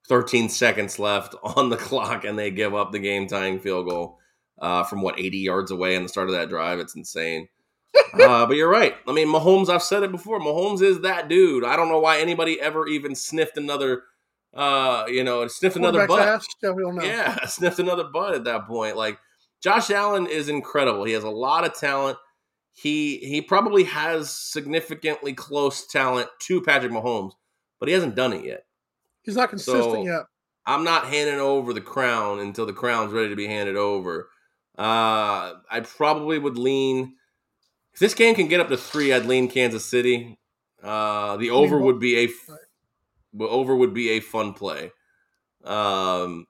13 seconds left on the clock, and they give up the game tying field goal uh, from what 80 yards away in the start of that drive. It's insane. uh, but you're right. I mean, Mahomes. I've said it before. Mahomes is that dude. I don't know why anybody ever even sniffed another. Uh, you know, sniffed another butt. ass? Yeah, we don't know. Yeah, sniffed another butt at that point. Like Josh Allen is incredible. He has a lot of talent. He he probably has significantly close talent to Patrick Mahomes, but he hasn't done it yet. He's not consistent So- yet. I'm not handing over the crown until the crown's ready to be handed over. Uh, I probably would lean. If this game can get up to three, I'd lean Kansas City. Uh, the over would be a over would be a fun play. Um,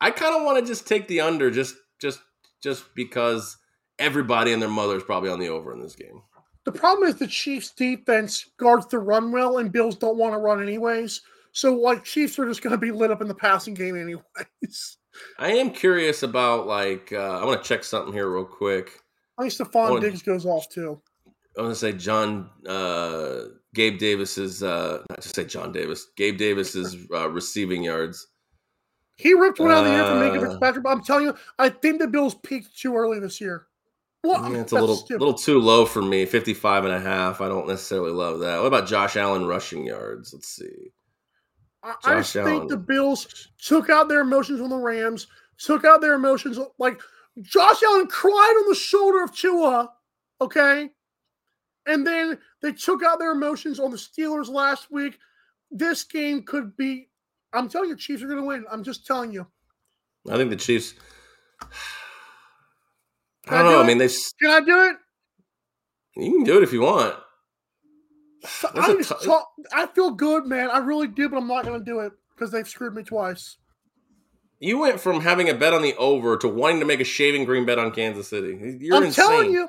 I kind of want to just take the under, just just just because everybody and their mother is probably on the over in this game. The problem is the Chiefs' defense guards the run well, and Bills don't want to run anyways. So, like, Chiefs are just going to be lit up in the passing game anyways. I am curious about like uh, I want to check something here real quick. I think Stephon Oh, Diggs goes off too. I want to say John uh, Gabe Davis's uh, not to say John Davis, Gabe Davis's uh, receiving yards. He ripped one out of the air for Minkah Uh, Fitzpatrick. But I'm telling you, I think the Bills peaked too early this year. Well, Yeah, it's a little stupid. little too low for me, 55 and a half. I don't necessarily love that. What about Josh Allen rushing yards? Let's see. I, I Josh just think the Bills took out their emotions on the Rams, took out their emotions. Like Josh Allen cried on the shoulder of Tua, okay? And then they took out their emotions on the Steelers last week. This game could be, I'm telling you, Chiefs are going to win. I'm just telling you. I think the Chiefs. I don't do know. I mean, they Can I do it? you can do it if you want. So I, just talk, I feel good, man. I really do, but I'm not going to do it because they've screwed me twice. You went from having a bet on the over to wanting to make a shaving green bet on Kansas City. You're I'm insane. telling you,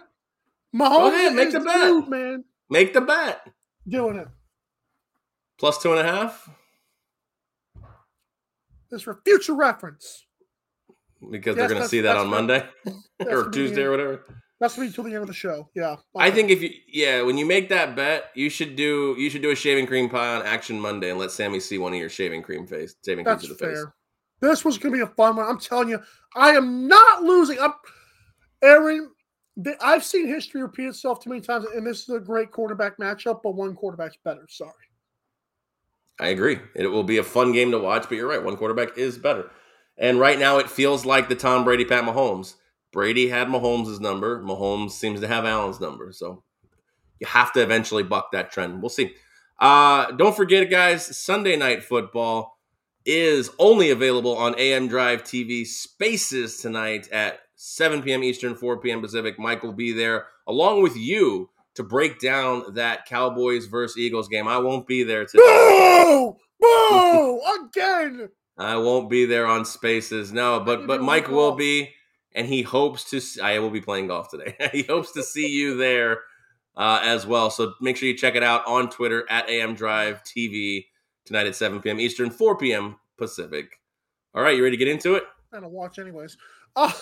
Mahomes ahead, make the bet. dude, man. Make the bet. Doing it. Plus two and a half This is for future reference. because Yes, they're going to see that on. Monday or Tuesday or whatever. That's gonna be till the end of the show. Yeah. I think if you yeah, when you make that bet, you should do you should do a shaving cream pie on Action Monday and let Sammy see one of your shaving cream face, shaving cream to the face. This was gonna be a fun one. I'm telling you, I am not losing. I'm Aaron. the- I've seen history repeat itself too many times, and this is a great quarterback matchup, but one quarterback's better. Sorry. I agree. It will be a fun game to watch, but you're right. One quarterback is better. And right now, it feels like the Tom Brady, Pat Mahomes. Brady had Mahomes' number. Mahomes seems to have Allen's number. So you have to eventually buck that trend. We'll see. Uh, don't forget, guys, Sunday night football is only available on AM Drive TV Spaces tonight at 7 p.m. Eastern, 4 p.m. Pacific. Mike will be there along with you to break down that Cowboys versus Eagles game. I won't be there today. Boo! Boo! Again. I won't be there on Spaces. No, but but Mike will be, and he hopes to. I will be playing golf today. he hopes to see you there uh, as well. So make sure you check it out on Twitter at AM Drive TV tonight at 7 p.m. Eastern, 4 p.m. Pacific. All right, you ready to get into it? I don't watch anyways.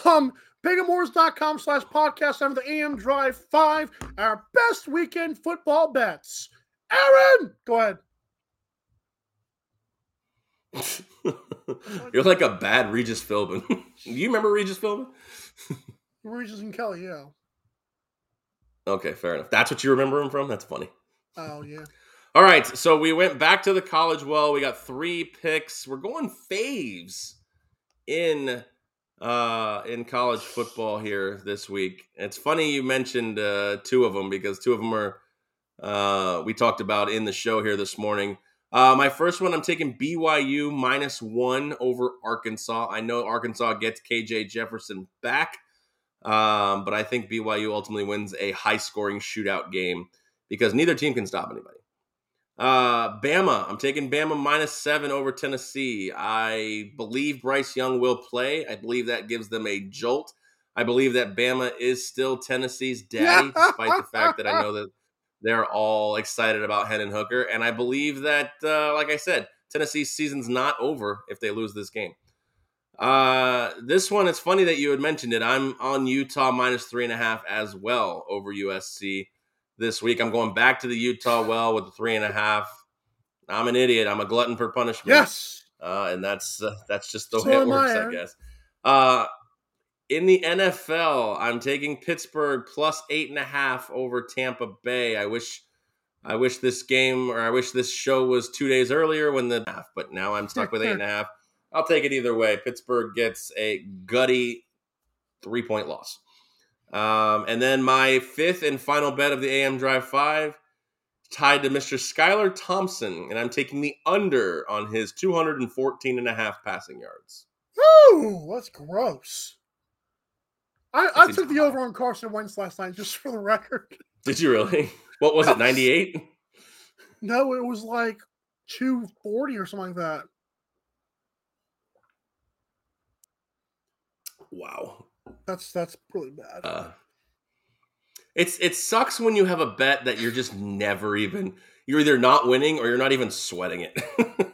Um, bigamores.com slash podcast under the AM Drive 5, our best weekend football bets. Aaron, go ahead. You're like a bad Regis Philbin. Do you remember Regis Philbin? Regis and Kelly, yeah. Okay, fair enough. That's what you remember him from. That's funny. Oh yeah. All right, so we went back to the college well. We got three picks. We're going faves in uh in college football here this week. It's funny you mentioned uh two of them because two of them are uh we talked about in the show here this morning. Uh my first one I'm taking BYU minus 1 over Arkansas. I know Arkansas gets KJ Jefferson back. Um but I think BYU ultimately wins a high scoring shootout game because neither team can stop anybody. Uh, Bama. I'm taking Bama minus seven over Tennessee. I believe Bryce Young will play. I believe that gives them a jolt. I believe that Bama is still Tennessee's daddy, despite the fact that I know that they're all excited about Hendon Hooker. And I believe that, uh, like I said, Tennessee's season's not over if they lose this game. Uh, this one, it's funny that you had mentioned it. I'm on Utah minus three and a half as well over USC this week. I'm going back to the Utah well with the three and a half. I'm an idiot. I'm a glutton for punishment. Yes. Uh, and that's uh, that's just the So way it works, I, I guess. Uh, in the NFL, I'm taking Pittsburgh plus eight and a half over Tampa Bay. I wish, I wish this game or I wish this show was two days earlier when the half, but now I'm stuck with eight and a half. I'll take it either way. Pittsburgh gets a gutty three point loss. Um, and then my fifth and final bet of the AM Drive 5 tied to Mr. Skylar Thompson, and I'm taking the under on his 214 and a half passing yards. Woo, that's gross. I, I took the over on Carson Wentz last night, just for the record. Did you really? What was it, 98? No, it was like 240 or something like that. Wow. That's that's really bad. Uh, it's it sucks when you have a bet that you're just never even you're either not winning or you're not even sweating it.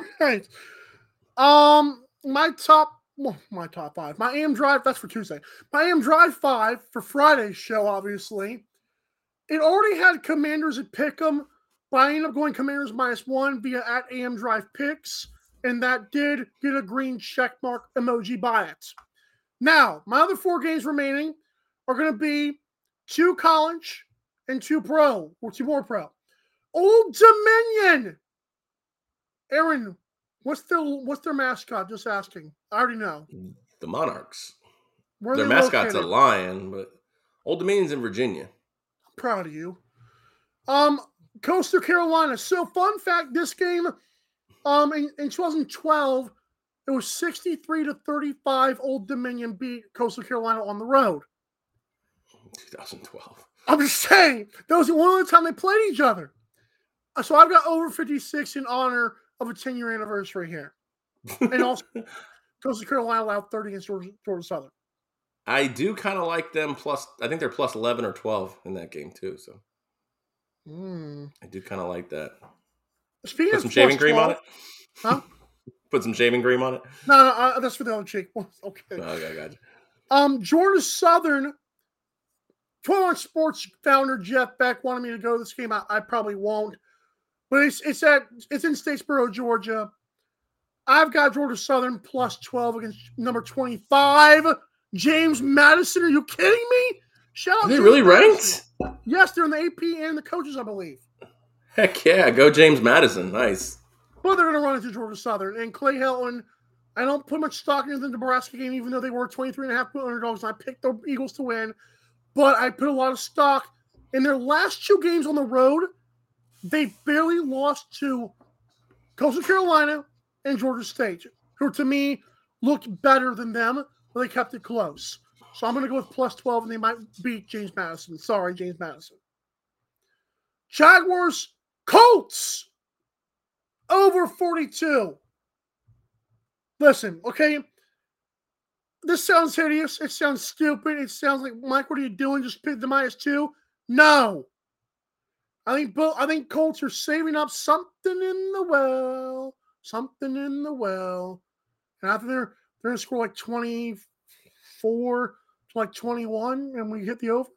right. Um, my top, well, my top five, my AM drive. That's for Tuesday. My AM drive five for Friday's show. Obviously, it already had Commanders at Pick'em, but I ended up going Commanders minus one via at AM drive picks, and that did get a green check mark emoji by it. Now, my other four games remaining are going to be two college and two pro, or two more pro. Old Dominion. Aaron, what's their what's their mascot? Just asking. I already know. the Monarchs. Where Their mascot's a lion, but Old Dominion's in Virginia. I'm proud of you. Um, Coastal Carolina. So, fun fact: this game, um, in, in 2012, it was 63 to 35. Old Dominion beat Coastal Carolina on the road. 2012. I'm just saying that was the only time they played each other. Uh, So I've got over 56 in honor of a 10 year anniversary here, and also Coastal Carolina allowed 30 against Georgia, Georgia Southern. I do kind of like them plus I think they're plus 11 or 12 in that game too, so Hmm. I do kind of like that. Speaking Put of some shaving plus cream on it. Huh? Put some shaving cream on it. No, no, uh, that's for the other cheek. Okay. Okay, I got you. Um, Georgia Southern, 12 on Sports founder Jeff Beck wanted me to go to this game. I, I probably won't, but it's it's at it's in Statesboro, Georgia. I've got Georgia Southern plus 12 against number 25, James Madison. Are you kidding me? Shout out Are they really Madison. ranked? Yes, they're in the AP and the coaches, I believe. Heck yeah, go James Madison. Nice. But they're going to run into Georgia Southern. And Clay Helton, I don't put much stock into the Nebraska game, even though they were 23 and a half point underdogs. And I picked the Eagles to win. But I put a lot of stock in their last two games on the road. They barely lost to Coastal Carolina and Georgia State, who to me looked better than them, but they kept it close. So I'm going to go with plus 12, and they might beat James Madison. Sorry, James Madison. Jaguars, Colts over 42. Listen, okay. This sounds hideous. It sounds stupid. It sounds like Mike, what are you doing? Just pick the minus two? No. I think Bill, I think Colts are saving up something in the well. Something in the well. And think they're they're gonna score like 24 to like 21, and we hit the over.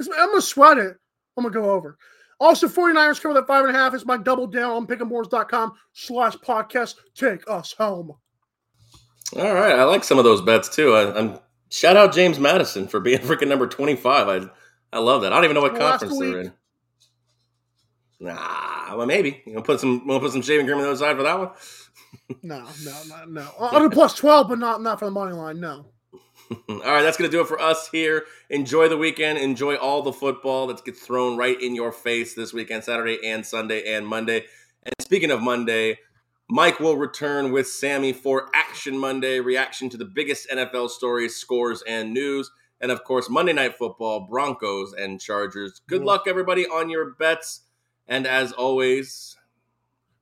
I'm gonna sweat it. I'm gonna go over. Also, 49ers cover that five and a half. It's my double down on pick'emboards.com slash podcast. Take us home. All right, I like some of those bets too. I, I'm shout out James Madison for being freaking number 25. I I love that. I don't even know what Last conference they're in. Nah, well, maybe you know, put some, we'll put some shaving cream on the other side for that one. No, no, no, no. I'll do plus twelve, but not not for the money line. No. All right, that's going to do it for us here. Enjoy the weekend. Enjoy all the football that gets thrown right in your face this weekend, Saturday and Sunday and Monday. And speaking of Monday, Mike will return with Sammy for Action Monday, reaction to the biggest NFL stories, scores, and news. And of course, Monday Night Football, Broncos and Chargers. Good mm. luck, everybody, on your bets. And as always,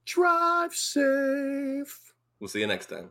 Drive safe. we'll see you next time.